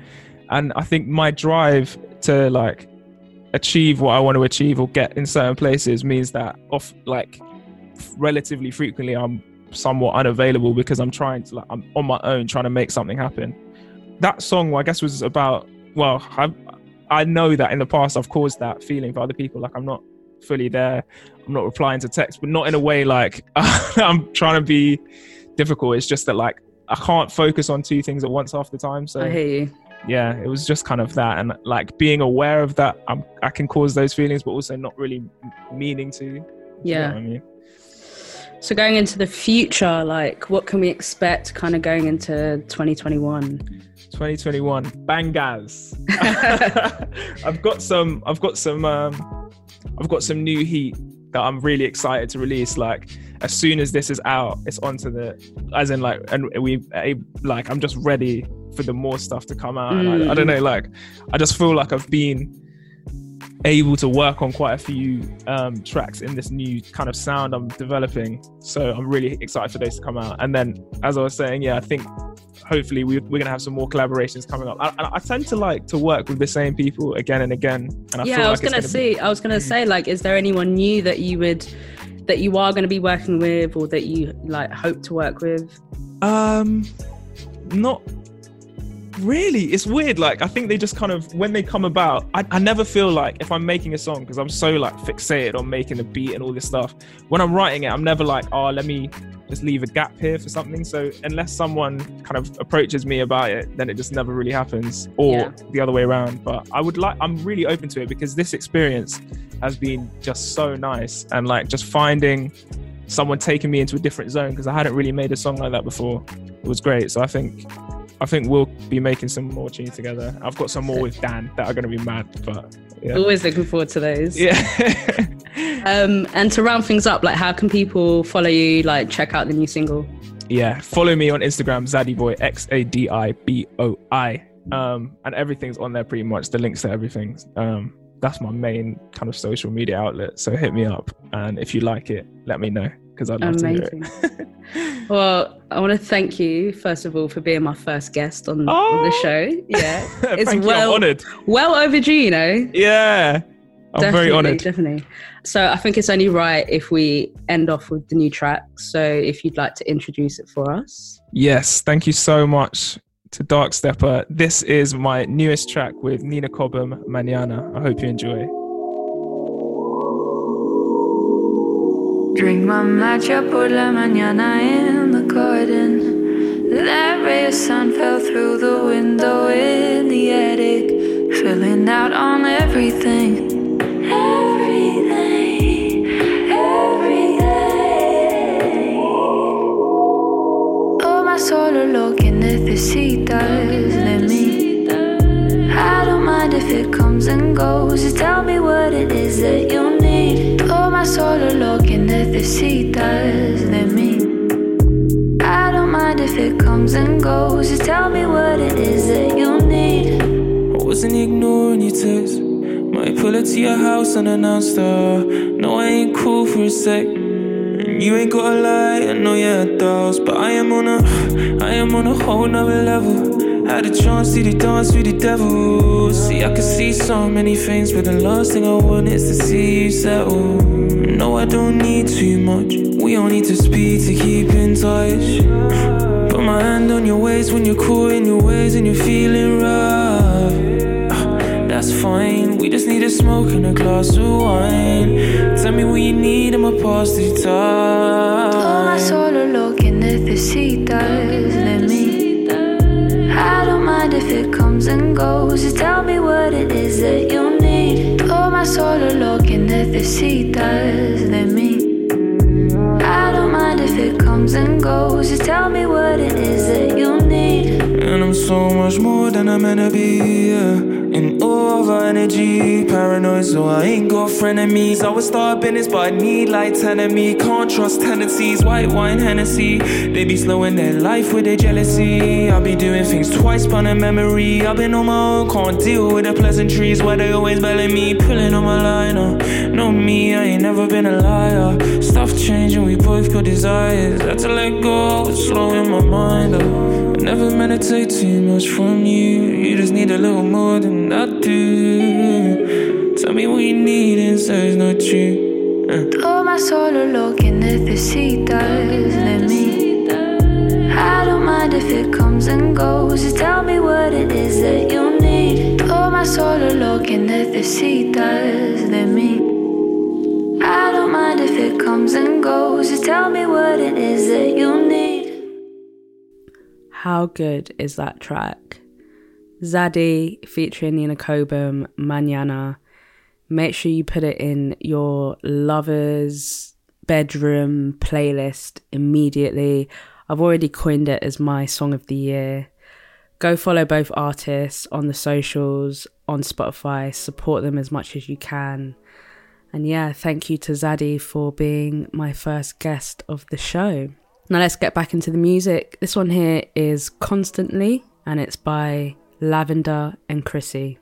S11: and I think my drive to like achieve what I want to achieve or get in certain places means that off like relatively frequently I'm somewhat unavailable because I'm trying to like I'm on my own trying to make something happen that song I guess was about well I I know that in the past I've caused that feeling for other people like I'm not fully there I'm not replying to text, but not in a way like I'm trying to be difficult. It's just that like I can't focus on two things at once half the time. So
S1: I hear you.
S11: Yeah, it was just kind of that, and like being aware of that, I'm, I can cause those feelings, but also not really meaning to. Do you know
S1: Yeah.
S11: I mean,
S1: So going into the future, like what can we expect kind of going into 2021?
S11: 2021 bangers. I've got some. I've got some. Um, I've got some new heat that I'm really excited to release. Like as soon as this is out, it's onto the. As in, like, and we a- like. I'm just ready for the more stuff to come out. And I, I don't know. Like, I just feel like I've been able to work on quite a few um, tracks in this new kind of sound I'm developing. So I'm really excited for those to come out. And then, as I was saying, yeah, I think hopefully we, we're gonna have some more collaborations coming up. I, I, tend to like to work with the same people again and again. And I
S1: yeah,
S11: feel
S1: I
S11: like
S1: was
S11: it's
S1: gonna
S11: be-
S1: I was gonna say, like, is there anyone new that you would that you are going to be working with, or that you like hope to work with?
S11: Um, not really. It's weird. Like I think they just kind of when they come about, I, I never feel like if I'm making a song because I'm so like fixated on making a beat and all this stuff. When I'm writing it, I'm never like, oh, let me just leave a gap here for something. So unless someone kind of approaches me about it, then it just never really happens, or
S1: Yeah.
S11: the other way around. But I would like, I'm really open to it because this experience has been just so nice and like just finding someone taking me into a different zone because I hadn't really made a song like that before. It was great. So I think I think we'll be making some more tunes together. I've got some more with Dan that are going to be mad, but yeah.
S1: Always looking forward to those.
S11: Yeah.
S1: Um, and to round things up, like, how can people follow you? Like, check out the new single.
S11: yeah. Follow me on Instagram, Xadiboi, X A D I B O I. Um, and everything's on there pretty much. The links to everything. Um, that's my main kind of social media outlet. So hit me up, and if you like it, let me know because I'd love to hear
S1: Amazing.
S11: it.
S1: Well, I want to thank you first of all for being my first guest on, on the
S11: Oh.
S1: show. Yeah, it's
S11: Thank you.
S1: well
S11: honored.
S1: well overdue. You know,
S11: Yeah. I'm
S1: definitely,
S11: very honored.
S1: Definitely. So I think it's only right if we end off with the new track. So if you'd like to introduce it for us.
S11: Yes, thank you so much to Darkstepper. This is my newest track with Nina Cobham, Mañana. I hope you enjoy.
S2: Drink my matcha por la mañana in the garden. That ray of sun fell through the window in the attic, filling out on everything. Everything, everything. Oh, my solo lo que necesitas de mí. I don't mind if it comes and goes. Just tell me what it is that you need. Oh, Toma solo lo necesitas de mí. I don't mind if it comes and goes. Just tell me what it is that you need.
S12: I wasn't ignoring your text. Might pull up to your house unannounced. Uh, no, I ain't cool for a sec. And You ain't gotta lie, I know you had doubts, but I am on a, I am on a whole nother level. Had a chance to dance with the devil. See, I can see so many things, but the last thing I want is to see you settle. No, I don't need too much. We don't need to speak to keep in touch. Put my hand on your waist when you're cool in your ways and you're feeling rough. That's fine. We just need a smoke and a glass of wine. Tell me what you need, I'ma pass the
S2: Toma
S12: time.
S2: solo lo que necesitas de mí. I don't mind if it comes and goes. Just tell me what it is that you. Toma solo lo que necesitas de mí. I don't mind if it comes and goes. Just tell me what it is that you need.
S12: And I'm so much more than I'm to be. Yeah. In our energy, paranoid, so I ain't got frenemies. I would start business, but I need like 10 of me. Can't trust tendencies, white wine, Hennessy. They be slowing their life with their jealousy. I'll be doing things twice, but a memory. I've been on my own, can't deal with the pleasantries. Why they always belling me, pulling on my liner. No, me, I ain't never been a liar. Stuff changing, we both got desires. Had to let go, slowing my mind up. I never meditate too much from you. You just need a little more than I do. Tell me what you need it's not true. Uh.
S2: Toma solo lo que necesitas de mí. If it comes and goes. Just tell me what it is that you need. Toma solo lo que necesitas de mí. I don't mind if it comes and goes. Just tell me what it is that you need.
S1: How good is that track? Xadi featuring Nina Cobham, Mañana. Make sure you put it in your lover's bedroom playlist immediately. I've already coined it as my song of the year. Go follow both artists on the socials, on Spotify, support them as much as you can. And yeah, thank you to Xadi for being my first guest of the show. Now let's get back into the music. This one here is Constantly, and it's by Lavender and Chrissy.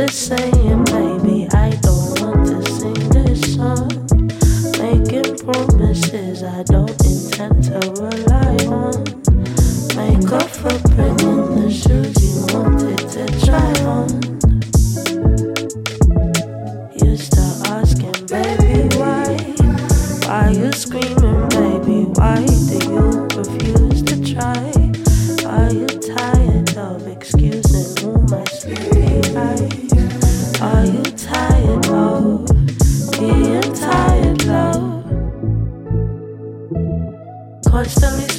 S10: To saying, baby, I don't want to sing this song. Making promises I don't intend to rely on. Make up for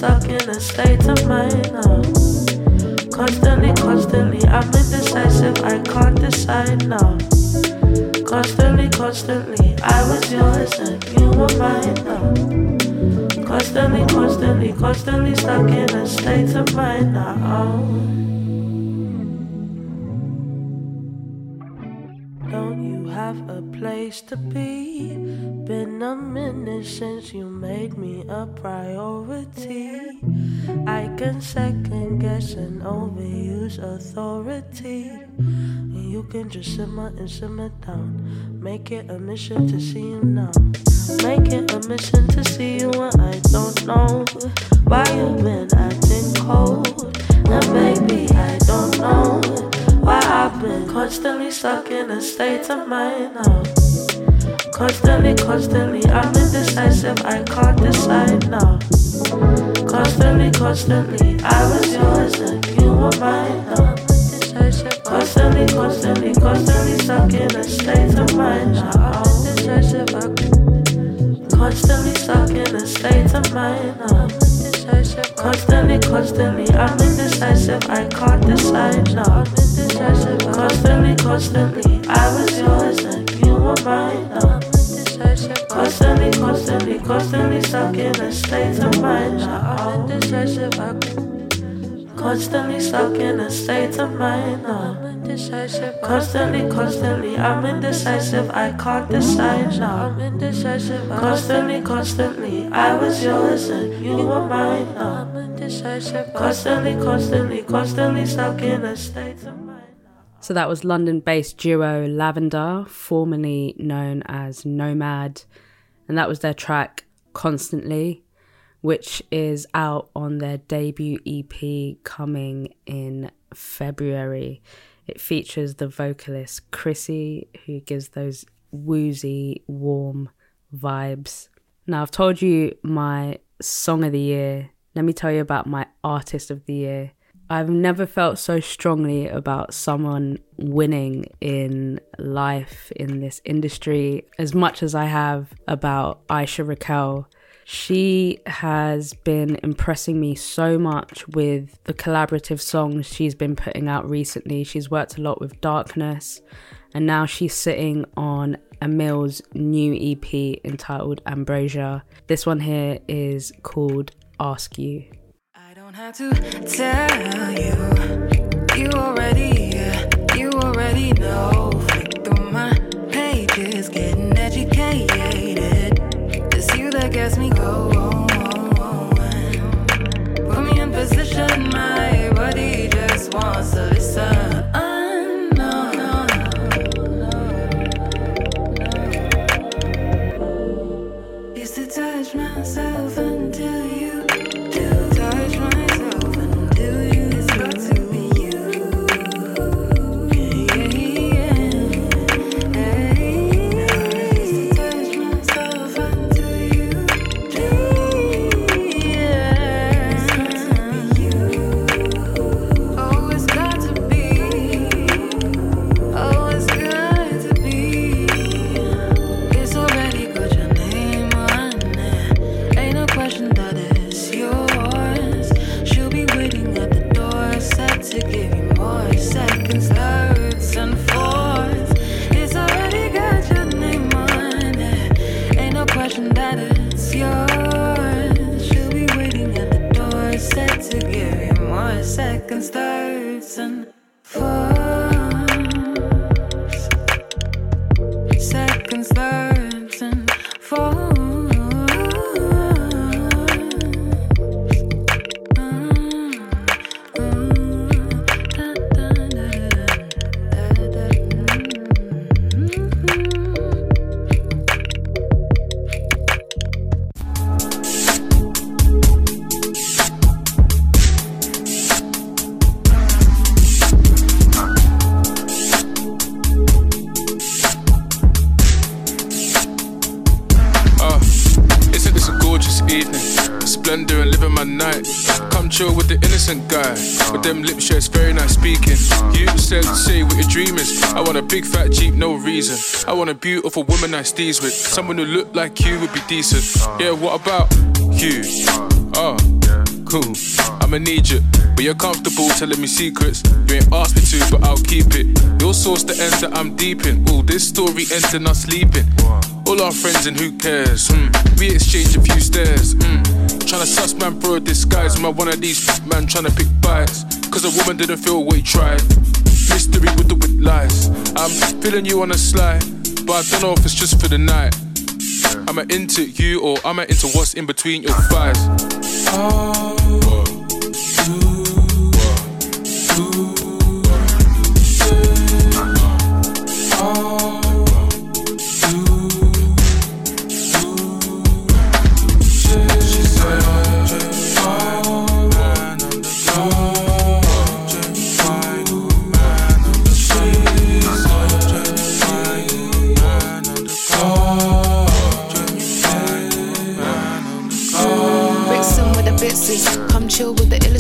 S10: stuck in a state of mind now. Constantly, constantly, I'm indecisive, I can't decide now. Constantly, constantly, I was yours and you were mine now. Constantly, constantly, constantly stuck in a state of mind now. Place to be. Been a minute since you made me a priority. I can second guess and overuse authority. And you can just simmer and simmer down. Make it a mission to see you now. Make it a mission to see you when I don't know why you've been acting cold. And baby, I don't know why I've been constantly stuck in a state of mind now. Constantly, constantly, I'm indecisive, I can't decide now. Constantly, constantly, I was yours and you were mine oh. now. Oh. Constantly, constantly, constantly stuck in a state of mind now. Constantly stuck in a state of mind now. Constantly, constantly, I'm indecisive, I can't decide now. Constantly, constantly, I was yours and you were mine now. Constantly, constantly, constantly stuck in a state of mind now. Indecisive, Constantly stuck in a state of mind now. Constantly, constantly, I'm indecisive, I can't decide now. I'm indecisive. Uh. Constantly, constantly, I was yours and you were mine now. Constantly, constantly, constantly stuck in a state of.
S1: So that was London based duo Lavender, formerly known as Nomad, and that was their track Constantly, which is out on their debut EP coming in February. It features the vocalist Chrissy, who gives those woozy, warm vibes. Now, I've told you my song of the year. Let me tell you about my artist of the year. I've never felt so strongly about someone winning in life in this industry as much as I have about Aisha Raquel. She has been impressing me so much with the collaborative songs she's been putting out recently. She's worked a lot with Darkness, and now she's sitting on Emil's new EP entitled Ambrosia. This one here is called Ask You.
S14: Don't have to tell you. You already, you already know. Flick through my pages, getting educated. It's you that gets me going. Put me in position, my body just wants to
S15: Come chill with the innocent guy. With them lip shades, very nice speaking. You said, say what your dream is. I want a big fat jeep, no reason. I want a beautiful woman I steez with. Someone who look like you would be decent. Yeah, what about you? Oh, cool. I'ma need you. But you're comfortable telling me secrets. You ain't asked me to, but I'll keep it. Your source the end that I'm deep in. All this story ends in us sleeping. All our friends and who cares? Mm. We exchange a few stares. Mm. Tryna suss man for a disguise. Man, one of these man tryna pick bites. Cause a woman didn't feel what he tried. Mystery with the with lies. I'm feeling you on a slide. but I don't know if it's just for the night. Am I into you or am I into what's in between your thighs?
S16: Brixton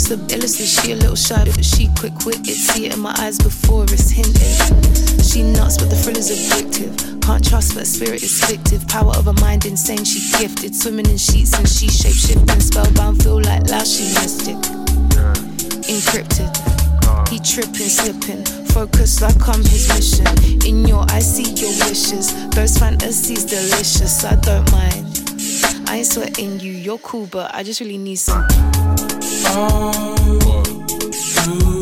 S16: the illest of. She a little shy, but she quick witted. See it in my eyes before it's hinted. She nuts, but the thrill is addictive. Can't trust, but spirit is fictive. Power of a mind insane, she gifted. Swimming in sheets and she shape shifting. Spellbound, feel like Lao, she mystic. Encrypted. He tripping, slipping. Focus like I'm his mission. In your eyes, see your wishes. Those fantasies delicious. I don't mind. I ain't sweating you, you're cool, but I just really need some.
S1: Oh, oh,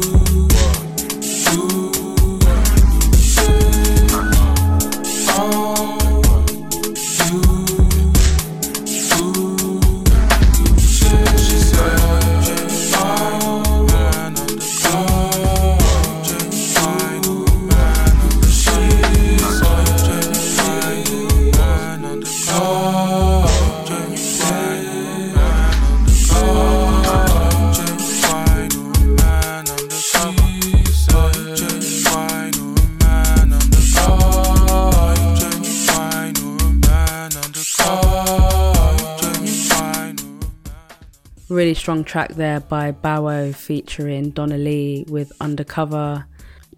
S1: Really strong track there by Bowo featuring Donna Lee with Undercover,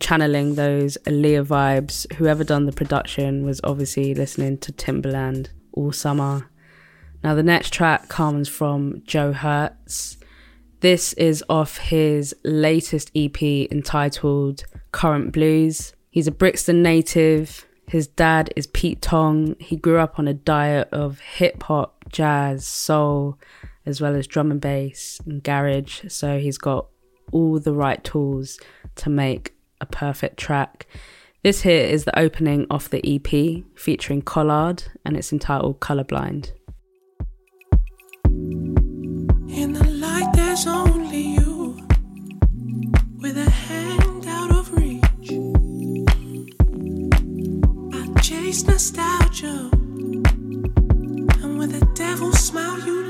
S1: channeling those Aaliyah vibes. Whoever done the production was obviously listening to Timbaland all summer. Now the next track comes from Joe Hertz. This is off his latest EP entitled Current Blues. He's a Brixton native. His dad is Pete Tong. He grew up on a diet of hip hop, jazz, soul, as well as drum and bass and garage. So he's got all the right tools to make a perfect track. This here is the opening off the EP featuring Collard and it's entitled Colorblind.
S17: In the light, there's only you with a hand out of reach. I chase nostalgia, and with a smile, you.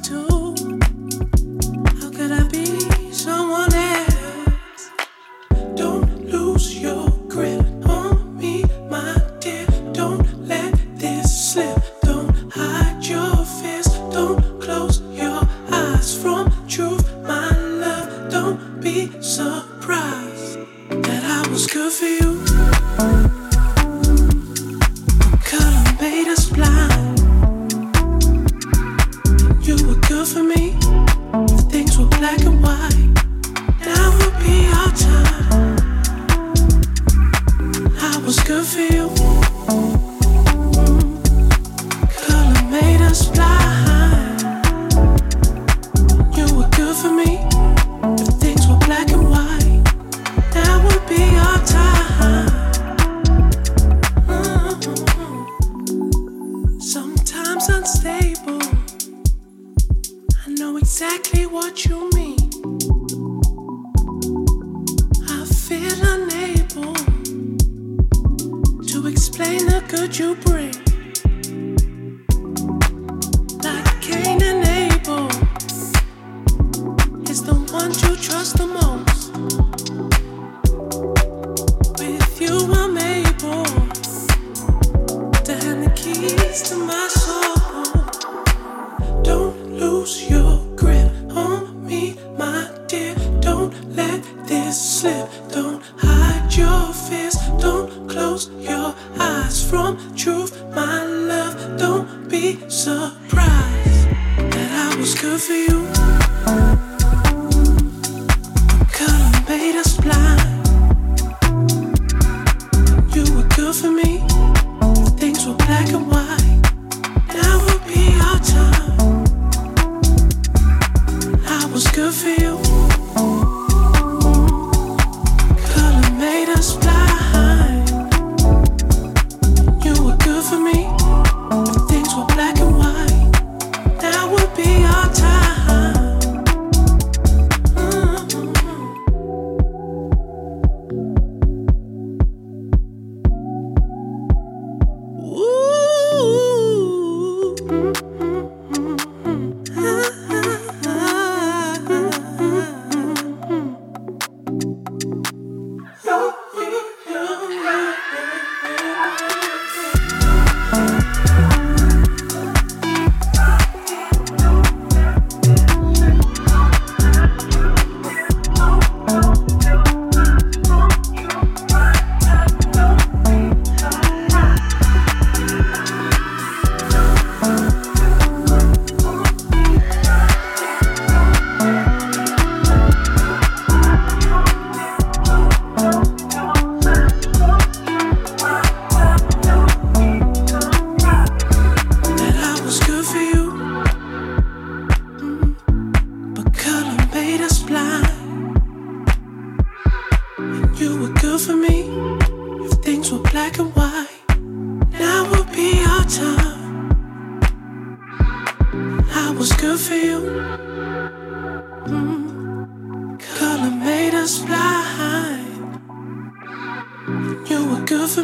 S17: In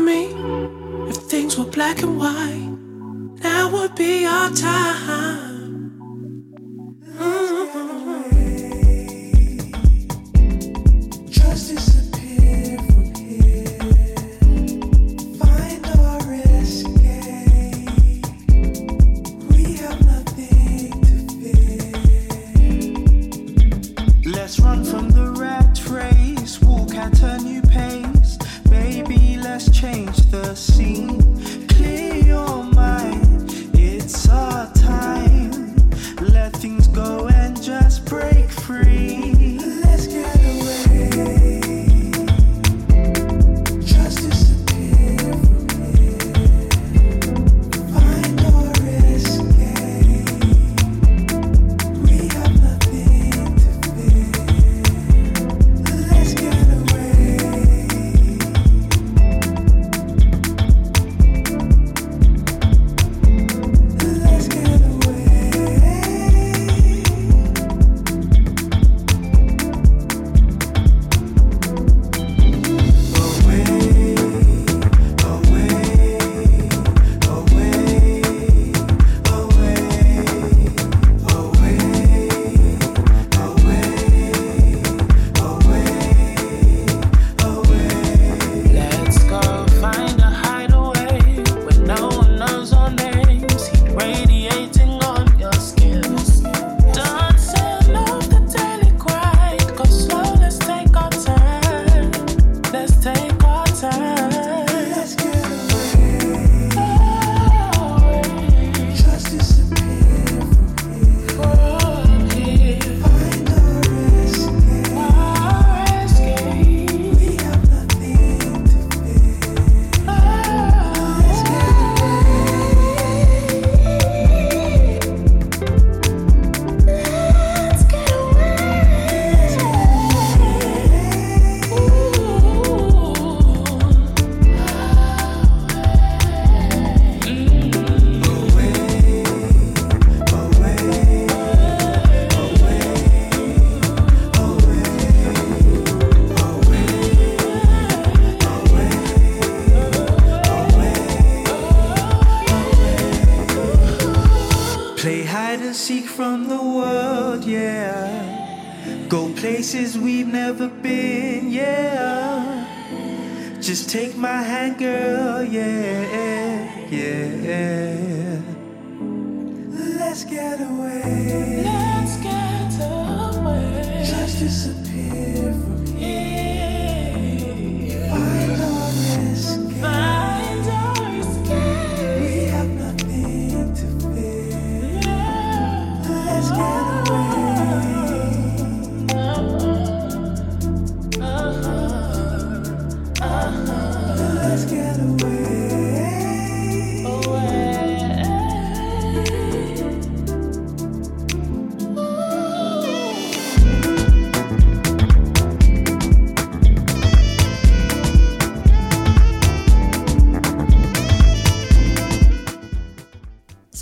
S17: me if things were black and white. Now would be our time.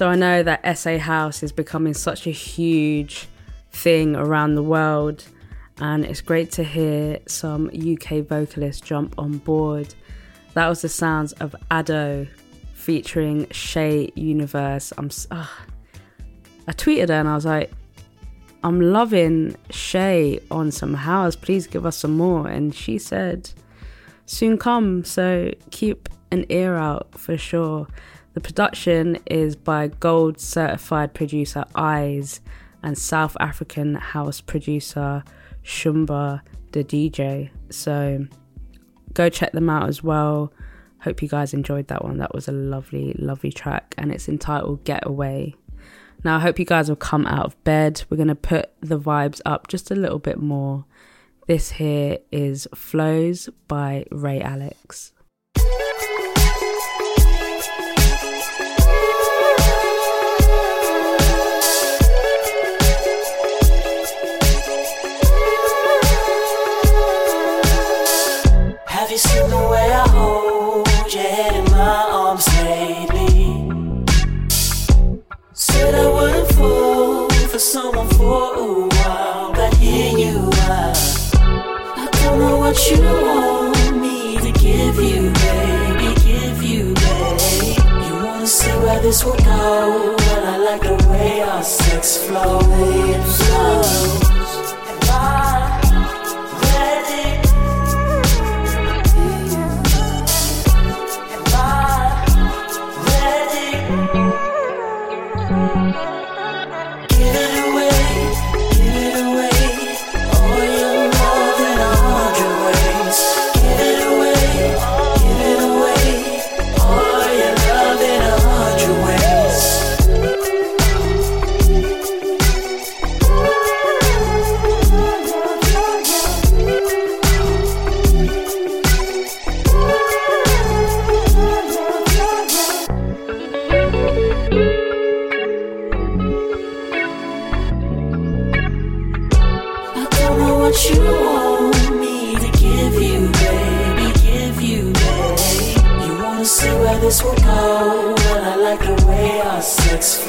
S1: So I know that SA House is becoming such a huge thing around the world, and it's great to hear some UK vocalists jump on board. That was the sounds of Ado featuring Shay Universe. I'm ah. I tweeted her and I was like, I'm loving Shay on some house. Please give us some more. And she said, soon come. So keep an ear out for sure. The production is by gold certified producer Eyes and South African house producer Shumba the DJ. So go check them out as well. Hope you guys enjoyed that one. That was a lovely, lovely track, and it's entitled Getaway. Now, I hope you guys will come out of bed. We're going to put the vibes up just a little bit more. This here is Flows by Ray Alex.
S18: you seen the way I hold your head in my arms lately? Said I wouldn't fall for someone for a while, but here you are. I don't know what you want me to give you, baby, give you, baby. You wanna see where this will go, but I like the way our sex flows. flows. And I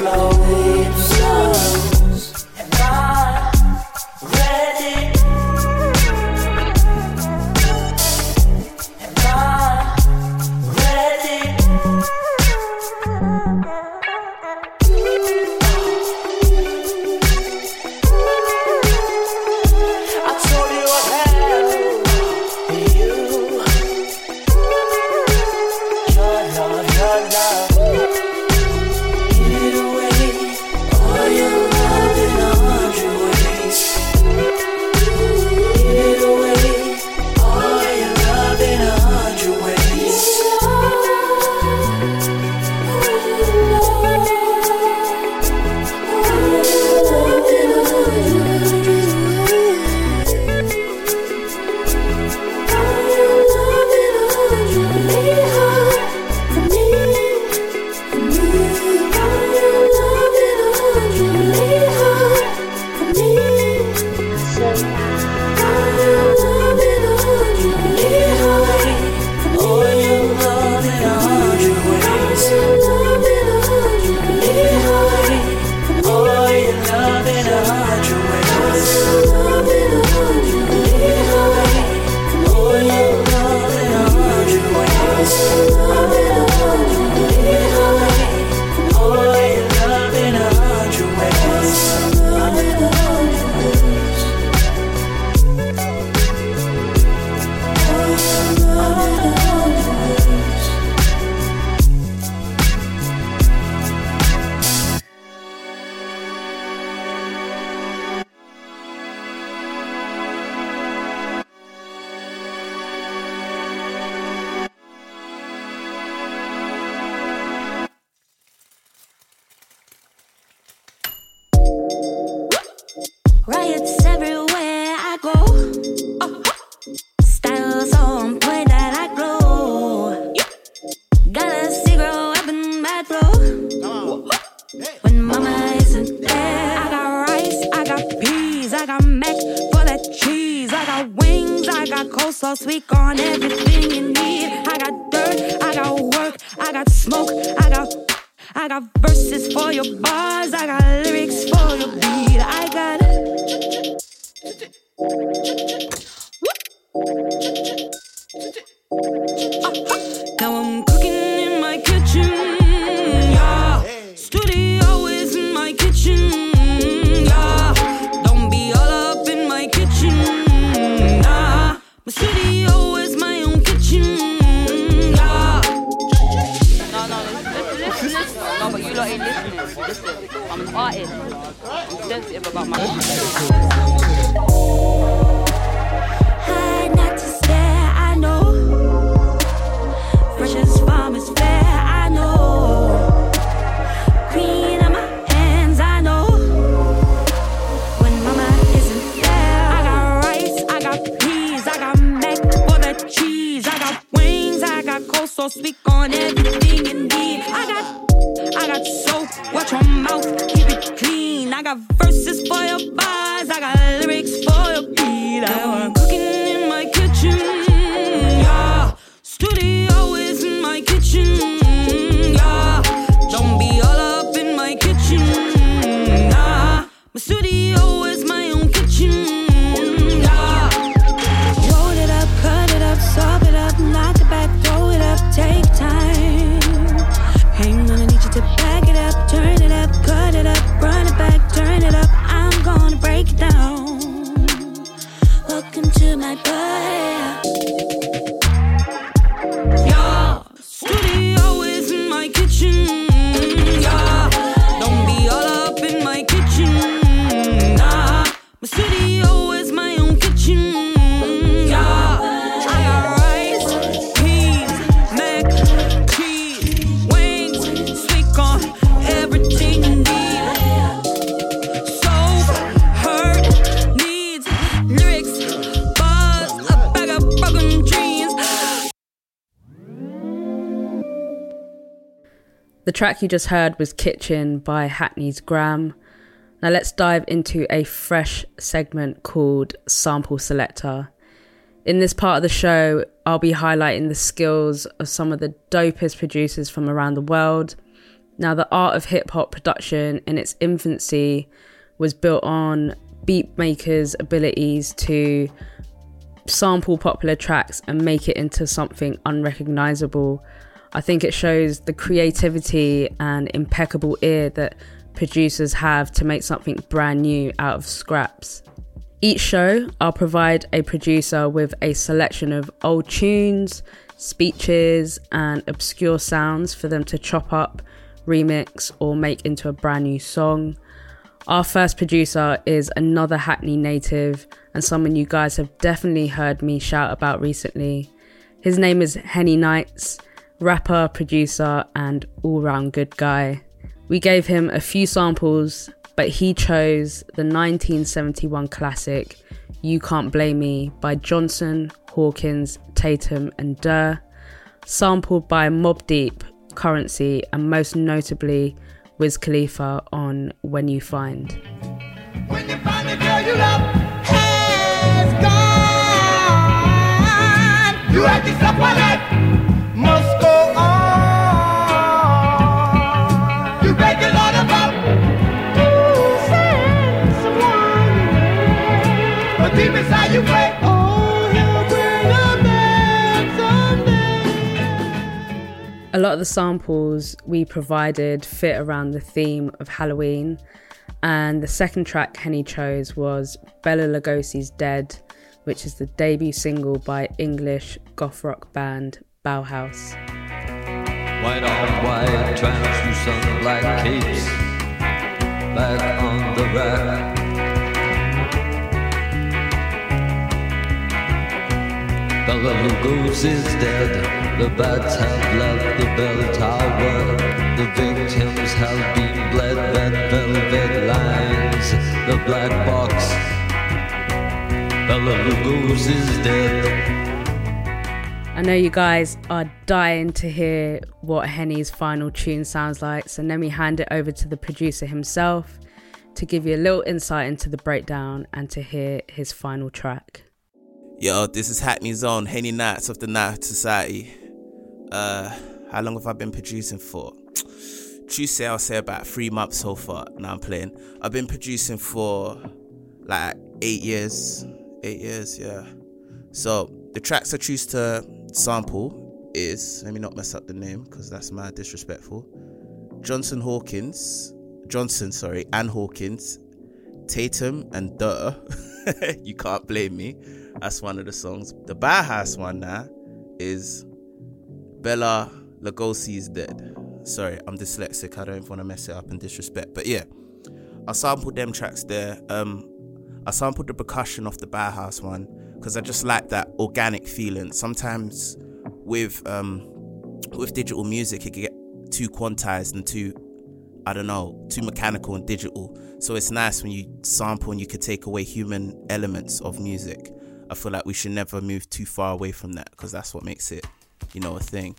S1: flow. Track you just heard was Kitchen by Hackney's Gram. Now let's dive into a fresh segment called Sample Selector. In this part of the show, I'll be highlighting the skills of some of the dopest producers from around the world. Now, the art of hip hop production in its infancy was built on beat makers' abilities to sample popular tracks and make it into something unrecognizable. I think it shows the creativity and impeccable ear that producers have to make something brand new out of scraps. Each show, I'll provide a producer with a selection of old tunes, speeches, and obscure sounds for them to chop up, remix, or make into a brand new song. Our first producer is another Hackney native and someone you guys have definitely heard me shout about recently. His name is Henny Knightz, rapper, producer, and all round good guy. We gave him a few samples but he chose the 1971 classic You Can't Blame Me by Johnson, Hawkins, Tatum, and Durr, sampled by Mobb Deep, Currency, and most notably Wiz Khalifa on When You Find.
S2: When you find the girl you love you life must A
S1: lot of the samples we provided fit around the theme of Halloween, and the second track Henny chose was Bela Lugosi's Dead, which is the debut single by English goth rock band Bauhaus.
S19: White on white, translucent black capes back on the rack. Bela Lugosi's dead. The bats have left the bell tower. The victims have been bled. Red velvet lines. The black box. Bela Lugosi's dead.
S1: I know you guys are dying to hear what Henny's final tune sounds like, so let me hand it over to the producer himself to give you a little insight into the breakdown and to hear his final track.
S20: Yo, this is Hackney Zone, Henny Knightz of the Night Society. Uh, how long have I been producing for? True say, I'll say about three months so far. Now I'm playing. I've been producing for like eight years. Eight years, yeah. So the tracks I choose to sample is let me not mess up the name because that's mad disrespectful. Johnson Hawkins, Johnson, sorry, and Hawkins, Tatum and Durr. you can't blame me. That's one of the songs. The Bauhaus one now is Bela Lugosi's Dead. Sorry, I'm dyslexic. I don't want to mess it up and disrespect. But yeah, I sampled them tracks there. Um, I sampled the percussion off the Bauhaus one because I just like that organic feeling. Sometimes with um with digital music, it can get too quantized and too I don't know, too mechanical and digital. So it's nice when you sample and you could take away human elements of music. I feel like we should never move too far away from that because that's what makes it, you know, a thing.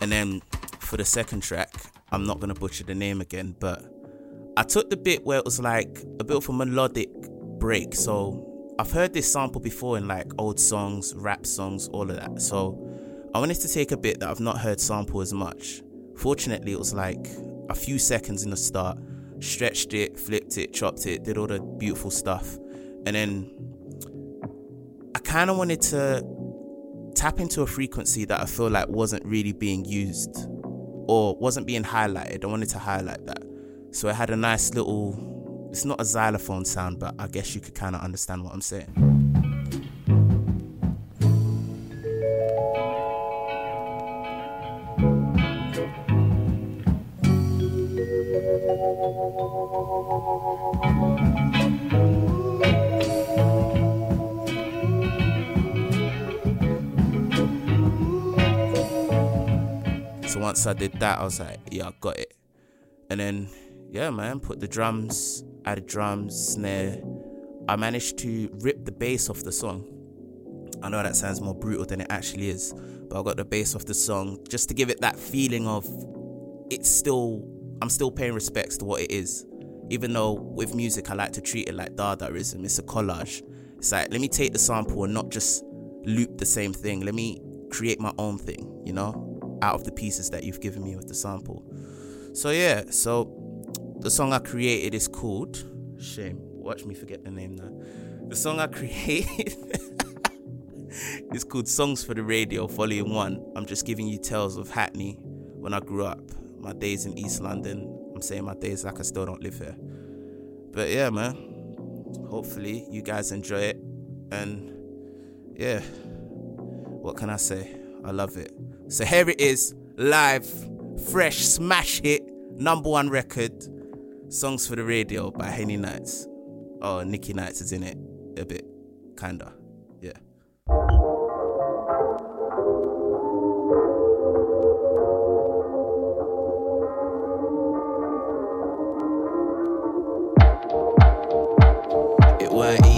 S20: And then for the second track, I'm not gonna butcher the name again, but I took the bit where it was like a bit of a melodic break. So I've heard this sample before in like old songs, rap songs, all of that. So I wanted to take a bit that I've not heard sample as much. Fortunately, it was like a few seconds in the start, stretched it, flipped it, chopped it, did all the beautiful stuff. And then I kind of wanted to tap into a frequency that I feel like wasn't really being used or wasn't being highlighted. I wanted to highlight that. So it had a nice little, it's not a xylophone sound, but I guess you could kind of understand what I'm saying. So once I did that, I was like, yeah, I got it. And then yeah, man, put the drums, added drums, snare. I managed to rip the bass off the song. I know that sounds more brutal than it actually is, but I got the bass off the song just to give it that feeling of it's still, I'm still paying respects to what it is. Even though with music, I like to treat it like Dadaism, it's a collage. It's like, let me take the sample and not just loop the same thing. Let me create my own thing, you know, out of the pieces that you've given me with the sample. So, yeah, so the song I created is called, shame, watch me forget the name now. The song I created. is called Songs for the Radio, Volume 1. I'm just giving you tales of Hackney when I grew up, my days in East London. I'm saying my days like I still don't live here. But yeah, man. Hopefully, you guys enjoy it. And yeah, what can I say? I love it. So here it is, live, fresh, smash hit, number one record, Songs for the Radio by Henny Knightz. Oh, Nicky Knights is in it a bit, kinda. Yeah.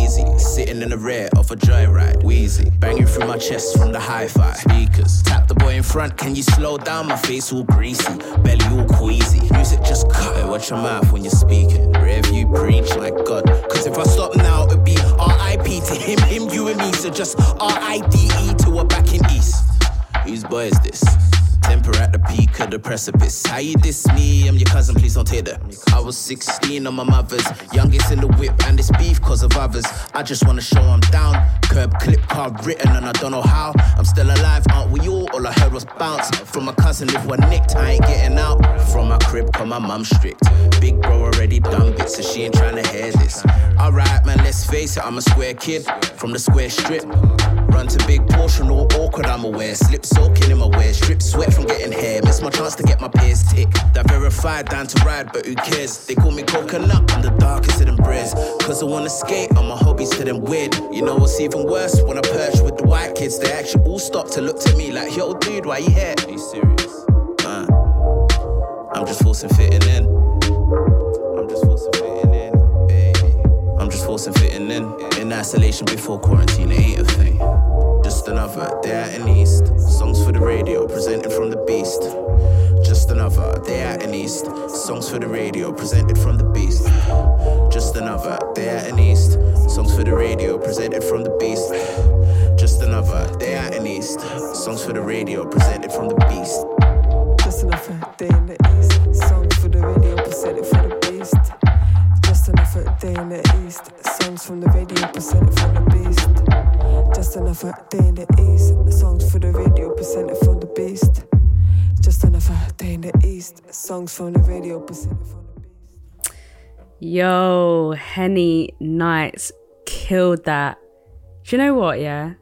S20: Weren't easy, sitting in the rear of a joyride, wheezy, banging through my chest from the hi-fi speakers. Tap the boy in front, can you slow down? My face all greasy, belly all queasy. Music just cut it, watch your mouth when you're speaking. Rear view preach like God, cause if I stop now, it'd be R.I.P. to him, him, you and me. So just R.I.D.E. to a back in East. Whose boy is this? Temper at the peak of the precipice. How you diss me? I'm your cousin, please don't take that. I was 16 on my mother's, youngest in the whip, and it's beef cause of others. I just wanna show I'm down. Curb clip card written, and I don't know how. I'm still alive, aren't we all? All I heard was bounce. From my cousin, if one nicked, I ain't getting out. From my crib, cause my mum strict. Big bro already done bits, so she ain't trying to hear this. Alright, man, let's face it, I'm a square kid from the square strip. Run to big portion, all awkward, I'm aware. Slip soaking in my wear, strip sweat from getting hair. Miss my chance to get my peers tick. That verified, down to ride, but who cares? They call me coconut, I'm the darkest of them breads. Cause I wanna skate, on my hobbies to them weird. You know what's even worse? When I perch with the white kids, they actually all stop to look to me like, yo, dude, why you here? Are you serious? Uh, I'm just forcing fitting in. I'm just forcing fitting in. Forcing fitting in. In isolation before quarantine, it ain't a thing. Just another day out in East. Songs for the radio, presented from the beast. Just another day out in East. Songs for the radio, presented from the beast. Just another day out in East. Songs for the radio, presented from the beast. Just another day out in East. Songs for the radio, presented from the beast.
S21: Just another day another day in the east. Songs for the radio, presented from the beast. Just another day in the east. Songs from the radio, presented from
S1: Yo, Henny Knightz killed that. Do you know what? Yeah,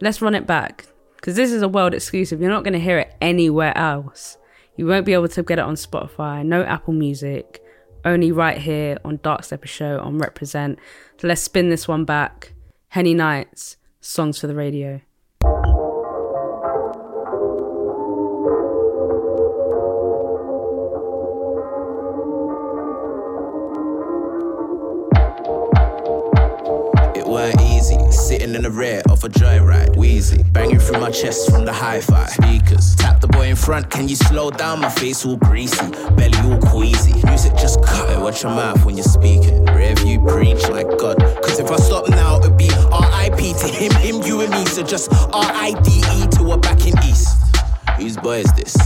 S1: let's run it back because this is a world exclusive. You're not going to hear it anywhere else. You won't be able to get it on Spotify, no Apple Music, only right here on Darkstepper Show on Reprezent. So let's spin this one back. Henny Knightz, songs for the radio.
S20: Sitting in the rear of a joyride, wheezy, banging through my chest from the hi-fi speakers. Tap the boy in front, can you slow down? My face all greasy, belly all queasy. Music just cut it, watch your mouth when you're speaking. Rear you preach like God, cause if I stop now, it'd be R.I.P. to him, him, you and me. So just R.I.D.E. to a back in East. Whose boy is this?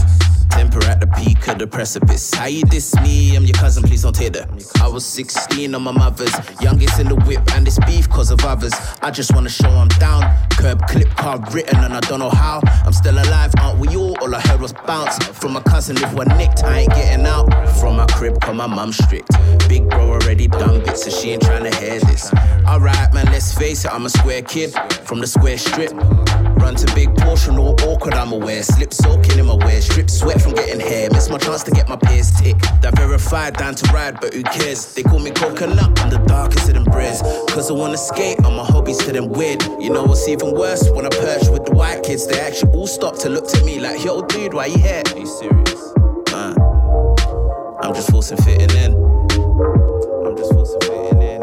S20: Temper at the peak of the precipice. How you diss me? I'm your cousin, please don't take that. I was 16 on my mother's, youngest in the whip, and it's beef cause of others. I just wanna show I'm down. Curb clip card written, and I don't know how. I'm still alive, aren't we all? All I heard was bounce. From my cousin, if one nicked, I ain't getting out. From my crib, cause my mum strict. Big bro already done bits, so she ain't trying to hear this. Alright, man, let's face it, I'm a square kid from the square strip. Run to big portion, all awkward, I'm aware. Slip soaking in my wear, strip sweat from getting hair. Miss my chance to get my peers tick. That verified, down to ride, but who cares? They call me coconut, I'm the darkest of them breads. Cause I wanna skate, on my hobbies to them weird. You know what's even worse? When I perch with the white kids, they actually all stop to look to me like, yo, dude, why you yeah. Are you serious? Uh, I'm just forcing fitting in. I'm just forcing fitting in.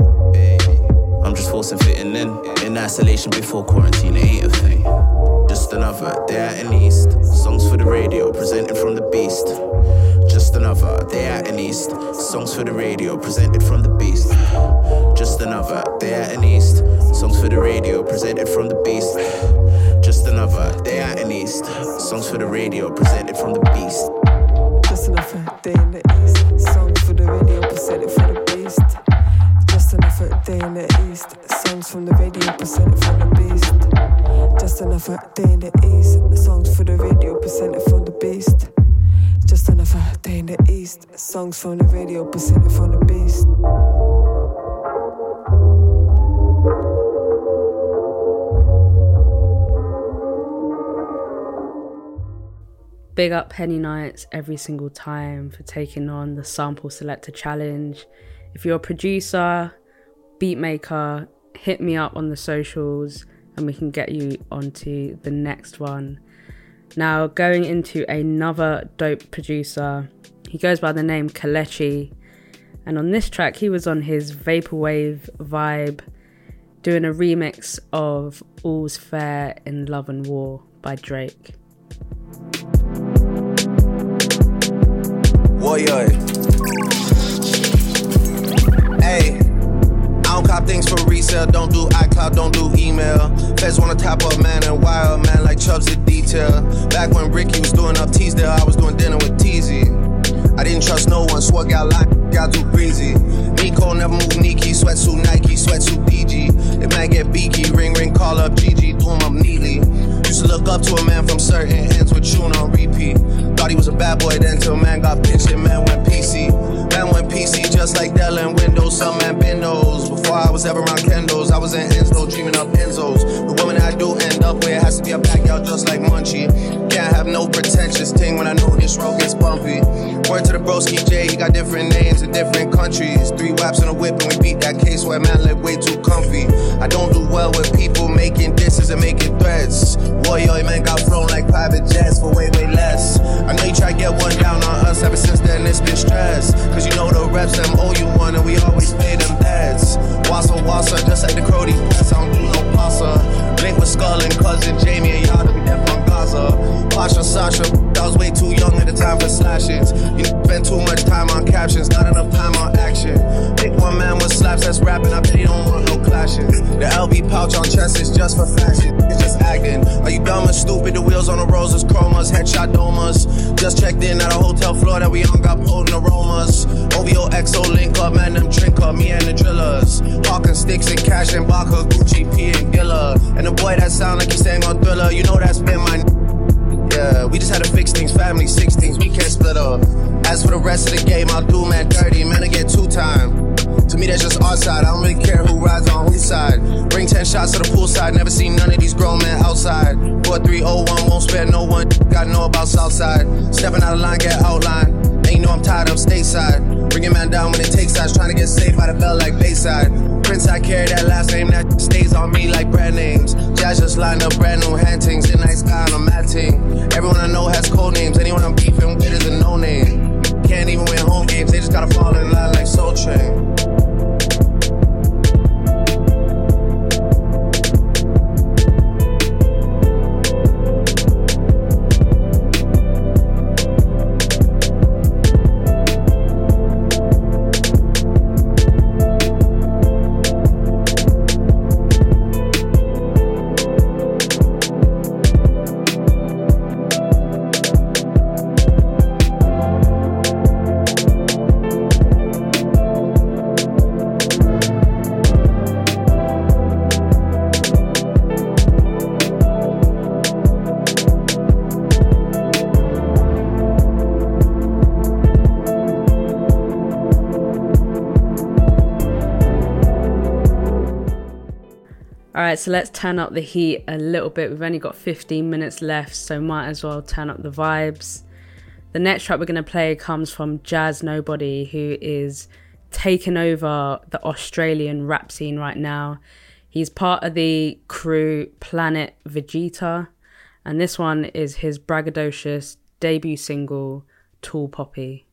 S20: I'm just forcing fitting in. In isolation before quarantine, it ain't a thing. Just another day out in east. Songs for the radio, presented from the beast. Just another day out in east. Songs for the radio, presented from the beast. Just another day out in east. Songs for the radio, presented from the beast. Just another day out in east. Songs for the radio, presented from the beast.
S21: Just another day in the east. Songs for the radio, presented for the beast. Just another day in the east. Songs from the radio, presented from the beast. Just another day in the east. Songs for the radio, presented from the beast. Just another day in the east. Songs from the radio, presented from the beast.
S1: Big up Henny Knightz every single time for taking on the Sample Selector Challenge. If you're a producer, beat maker, hit me up on the socials and we can get you onto the next one. Now, going into another dope producer, he goes by the name Kalechi, and on this track, he was on his Vaporwave vibe doing a remix of All's Fair in Love and War by Drake.
S6: Warrior. Cop things for resale. Don't do iCloud, don't do email. Feds wanna tap up man and wire man like Chubbs at detail. Back when Ricky was doing up Teasdale, I was doing dinner with Teasy. I didn't trust no one, swore got line, got too breezy. Nico never move Nike, sweatsuit Nike, sweatsuit DG. It might get beaky, ring ring, call up GG, do him up neatly. Used to look up to a man from certain ends with tune on repeat. Thought he was a bad boy then till man got pitched and man went PC. Man went PC just like Dell and Windows, some man Bendos. Before I was ever around Kendos, I was in Enzo, dreaming up Enzos. The woman I do end up with has to be a backyard just like Munchie. Can't have no pretentious thing when I know this road gets bumpy. Word to the broski J, he got different names in different countries. Three waps on a whip and we beat that case where man live way too comfy. I don't do well with people making disses and making threats. Warrior man got flown like private jets for way, way less. I know you try to get one down on us, ever since then it's been stress. Cause you know the reps them owe you one and we always pay them debts. Wassa wassa, just like the Crody press, I don't do no pasta. Link with Skull and cousin Jamie and y'all to be deaf on Gaza. Pasha Sasha, I was way too young at the time for slashes. You spend too much time on captions, not enough time on action. Pick one man with slaps that's rapping, I bet he don't want no clashes. The LB pouch on chest is just for fashion, it's just acting. Are you dumb and stupid? The wheels on the roses, chromas, headshot domas. Just checked in at a hotel floor that we on got potent aromas. OVO XO link up, man, them drink up, me and the drillers. Hawking sticks and cash and Baka, Gucci, P and Gilla. And the boy that sound like he sang on Thriller, you know that's been my. Yeah, we just had to fix things, family, six things, we can't split up. As for the rest of the game, I'll do man dirty, man, I get two time. To me, that's just our side. I don't really care who rides on whose side. Bring 10 shots to the poolside. Never seen none of these grown men outside. 4301 won't spare no one. Gotta know about Southside. Stepping out of line, get outline. Know I'm tired of stateside. Bringing man down when it takes sides. Trying to get saved by the bell like Bayside. Prince, I carry that last name that stays on me like brand names. Jazz just lined up brand new hantings. In night sky on a mat team. Everyone I know has code names. Anyone I'm beefing with is a no name. Can't even win home games. They just gotta fall in line like Soul Train.
S1: So let's turn up the heat a little bit. We've only got 15 minutes left, so might as well turn up the vibes. The next track we're going to play comes from Jazz Nobody, who is taking over the Australian rap scene right now. He's part of the crew Planet Vegeta, and this one is his braggadocious debut single, Tall Poppy.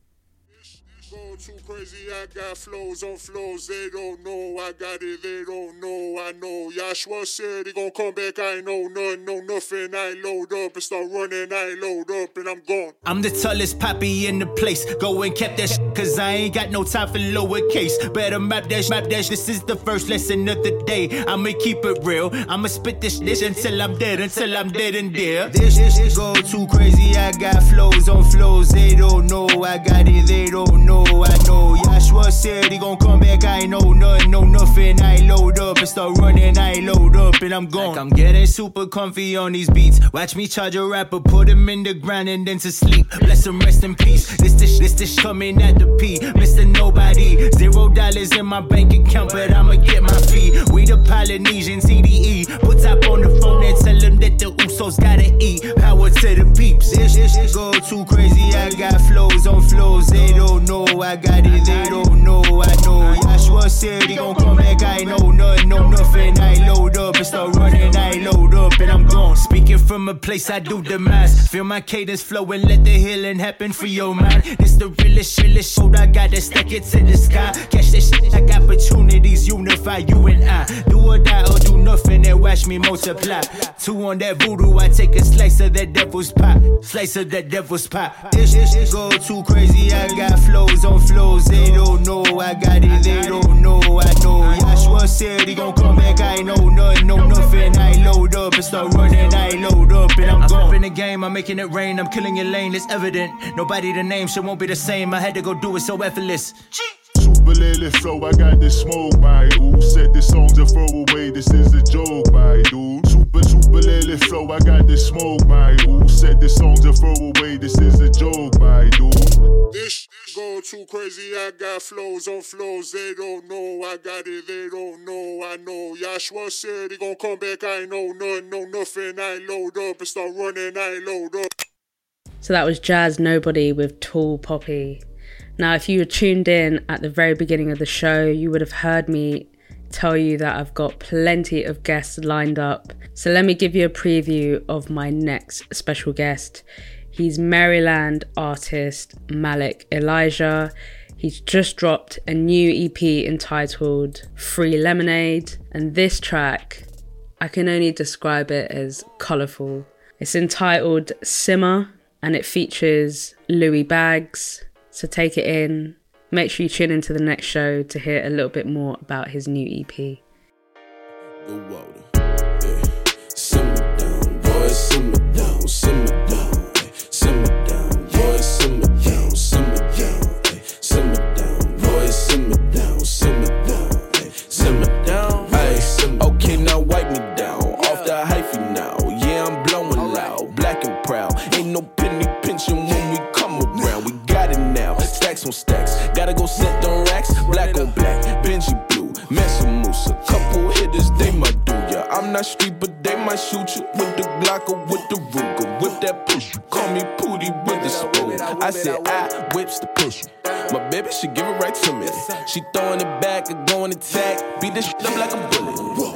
S22: Too crazy, I got flows on flows. They don't know I got it, they don't know I know. Joshua said he gon' come back. I ain't know nothing, know nothing. I load up and start running. I load up and I'm gone.
S23: I'm the tallest poppy in the place. Go and cap that shit, cause I ain't got no time for lowercase. Better map that, sh- map that. sh- This is the first lesson of the day. I'ma keep it real. I'ma spit this shit until I'm dead, until I'm dead and there. This shit go too crazy. I got flows on flows. They don't know I got it. They don't know I know. Joshua said he gon' come back. I ain't know nothing, know nothing. I load up and start running. I load up and I'm gone. Like I'm getting super comfy on these beats. Watch me charge a rapper, put him in the ground and then to sleep. Bless him, rest in peace. This this this this coming at the P. Mr. Nobody, zero dollars in my bank account, but I'ma get my fee. We the Polynesian CDE. Put top on the phone and tell him that the Usos gotta eat. Power to the peeps. This this this go too crazy. I got flows on flows. They don't know I got it. They don't know I know. Joshua said he gon' come back. I know nothing, know nothing. I load up and start running. I load up and I'm gone. Speaking from a place I do the mass. Feel my cadence flowing. Let the healing happen for your mind. This the realest, realest show. I gotta stack it to the sky. Catch this shit. I got opportunities. Unify you and I. Do or die or do nothing and watch me multiply. Two on that voodoo. I take a slice of that devil's pie. Slice of that devil's pie. This shit go too crazy. I got flows on flows. They don't know I got it. They don't know I know. Joshua said he gon' come back. I ain't know nothing, know nothing. I load up and start running. I load up and I'm gone. in the game. I'm making it rain. I'm killing your lane. It's evident. Nobody to name. Shit won't be the same. I had to go do it so effortless.
S22: Super lately flow, I got this smoke, my ooh. Said this song's a throwaway, this is a joke, my dude. Super, super lately flow, I got this smoke, my ooh. Said this song's a throwaway, this is a joke, my dude. This go too crazy, I got flows on flows. They don't know I got it, they don't know I know. Joshua said he gon' come back, I ain't know nothing, know nothing. I load up and start running, I load up.
S1: So that was Jazz Nobody with Tall Poppy. Now, if you were tuned in at the very beginning of the show, you would have heard me tell you that I've got plenty of guests lined up. So let me give you a preview of my next special guest. He's Maryland artist Malik Elijah. He's just dropped a new EP entitled Free Lemonade, and this track, I can only describe it as colourful. It's entitled Simmer and it features Louis Bags. So take it in. Make sure you tune into the next show to hear a little bit more about his new EP.
S24: Go water. Yeah. Simmer down, boy, simmer down, simmer down, simmer down, boy, simmer down, simmer down, simmer down, boy, simmer down, simmer down, simmer down, ay. Okay, now wipe me down, off the hyphy now. Yeah, I'm blowing loud, black and proud. Ain't no penny pinching when we come around. We got it now, stacks on stacks. Street, but they might shoot you with the Glock or with the Ruger. Whip that push, call me Pootie with the spoon. I said I whips the push. My baby, she give it right to me. She throwing it back and going attack. Beat this shit up like a bullet.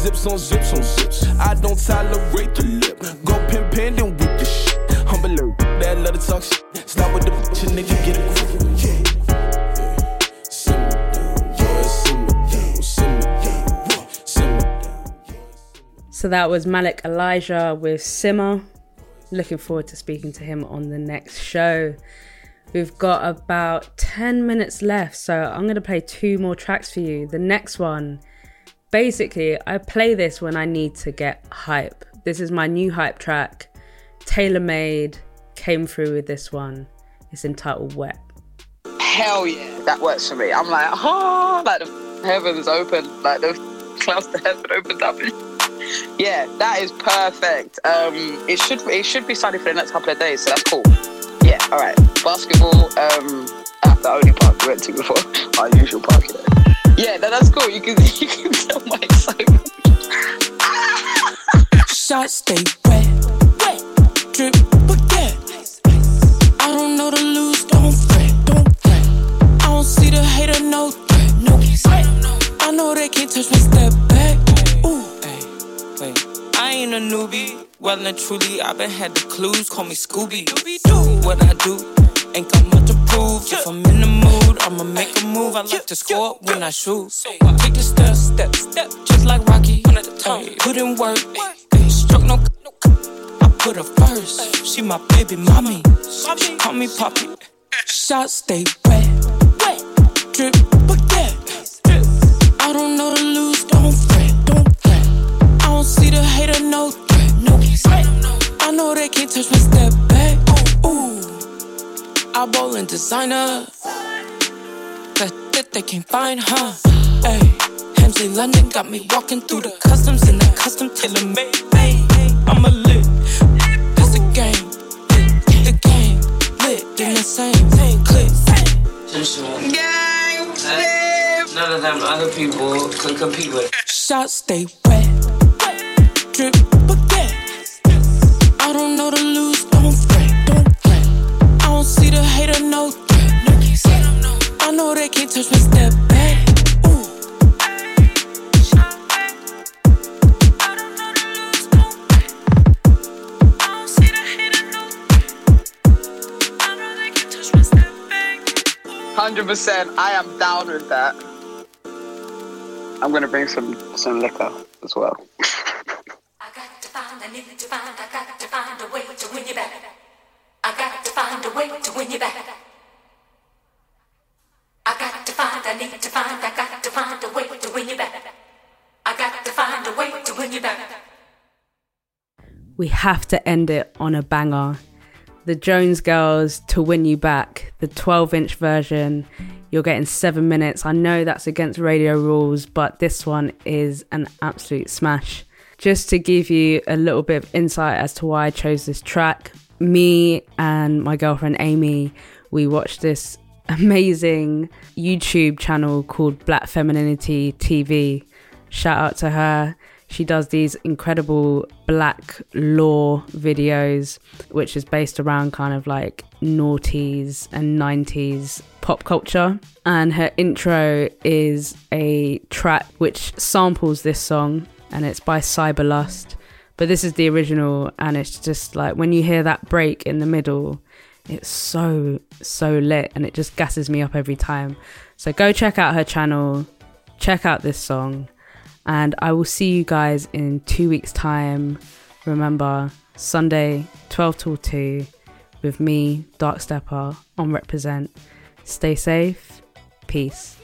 S24: Zips on zips on zips. I don't tolerate the lip. Go pin and whip the shit. Humble that let her talk shit. Stop with the bitch, and nigga get simmer down.
S1: So that was Malik Elijah with Simmer. Looking forward to speaking to him on the next show. We've got about 10 minutes left, so I'm going to play two more tracks for you. The next one, basically, I play this when I need to get hype. This is my new hype track. Tailor Made came through with this one. It's entitled Wet.
S25: Hell yeah, that works for me. I'm like, oh, like the heavens open, like the clouds to heaven opened up. Yeah, that is perfect. Um, it should it should be sunny for the next couple of days, so that's cool. Yeah, all right. Basketball um, at the only park we went to before, our usual park. Yeah, yeah that, that's cool. You can you can tell my excitement.
S26: Shots stay wet, wet, drip, forget. I don't know the lose, don't fret, don't fret. I don't see the hater, no threat, no threat. I know they can't touch my step back. Ooh, I ain't a newbie. Well and truly, I've been had the clues. Call me Scooby. Do what I do, ain't got much to prove. If I'm in the mood, I'ma make a move. I like to score when I shoot. Take the step, step, step, just like Rocky. Ay, Put in work, ay, stroke no. I put her first. She my baby mommy. She call me poppy. Shots stay wet, wet, drip, forget. I don't know the don't see the hater, no threat, no threat. I know they can't touch my step back. Ooh, I bowl in designer. That that they can't find, huh? Hey, Hemsley London got me walking through the customs in that custom tailor made. I'm a lit, That's a game, the game lit in the same clip.
S27: Gang None of them other people could compete with.
S26: Shots stay wet, drip, forget. I don't know the lose, don't fret, don't fret. I don't see the hater, no threat, no. I know they can't touch my step back.
S25: Hundred percent. I am down with that. I'm gonna bring some some liquor as well.
S1: Need to find, I got to find a way to win you back. I got to find a way to win you back. I got to find, I need to find, I got to find a way to win you back. I got to find a way to win you back.
S28: we have to end it on a banger. The Jones Girls to win you back, the 12 inch version. You're getting seven minutes. I know that's against radio rules, but this one is an absolute smash. Just to give you a little bit of insight as to why I chose this track, me and my girlfriend Amy, we watched this amazing YouTube channel called Black Femininity TV. Shout out to her. She does these incredible black law videos, which is based around kind of like noughties and 90s pop culture. And her intro is a track which samples this song, and it's by Cyberlust. But this is the original, and it's just like when you hear that break in the middle, it's so, so lit, and it just gasses me up every time. So go check out her channel, check out this song and I will see you guys in two weeks' time. Remember, Sunday, 12 till 2, with me, Darkstepper, on Reprezent. Stay safe. Peace.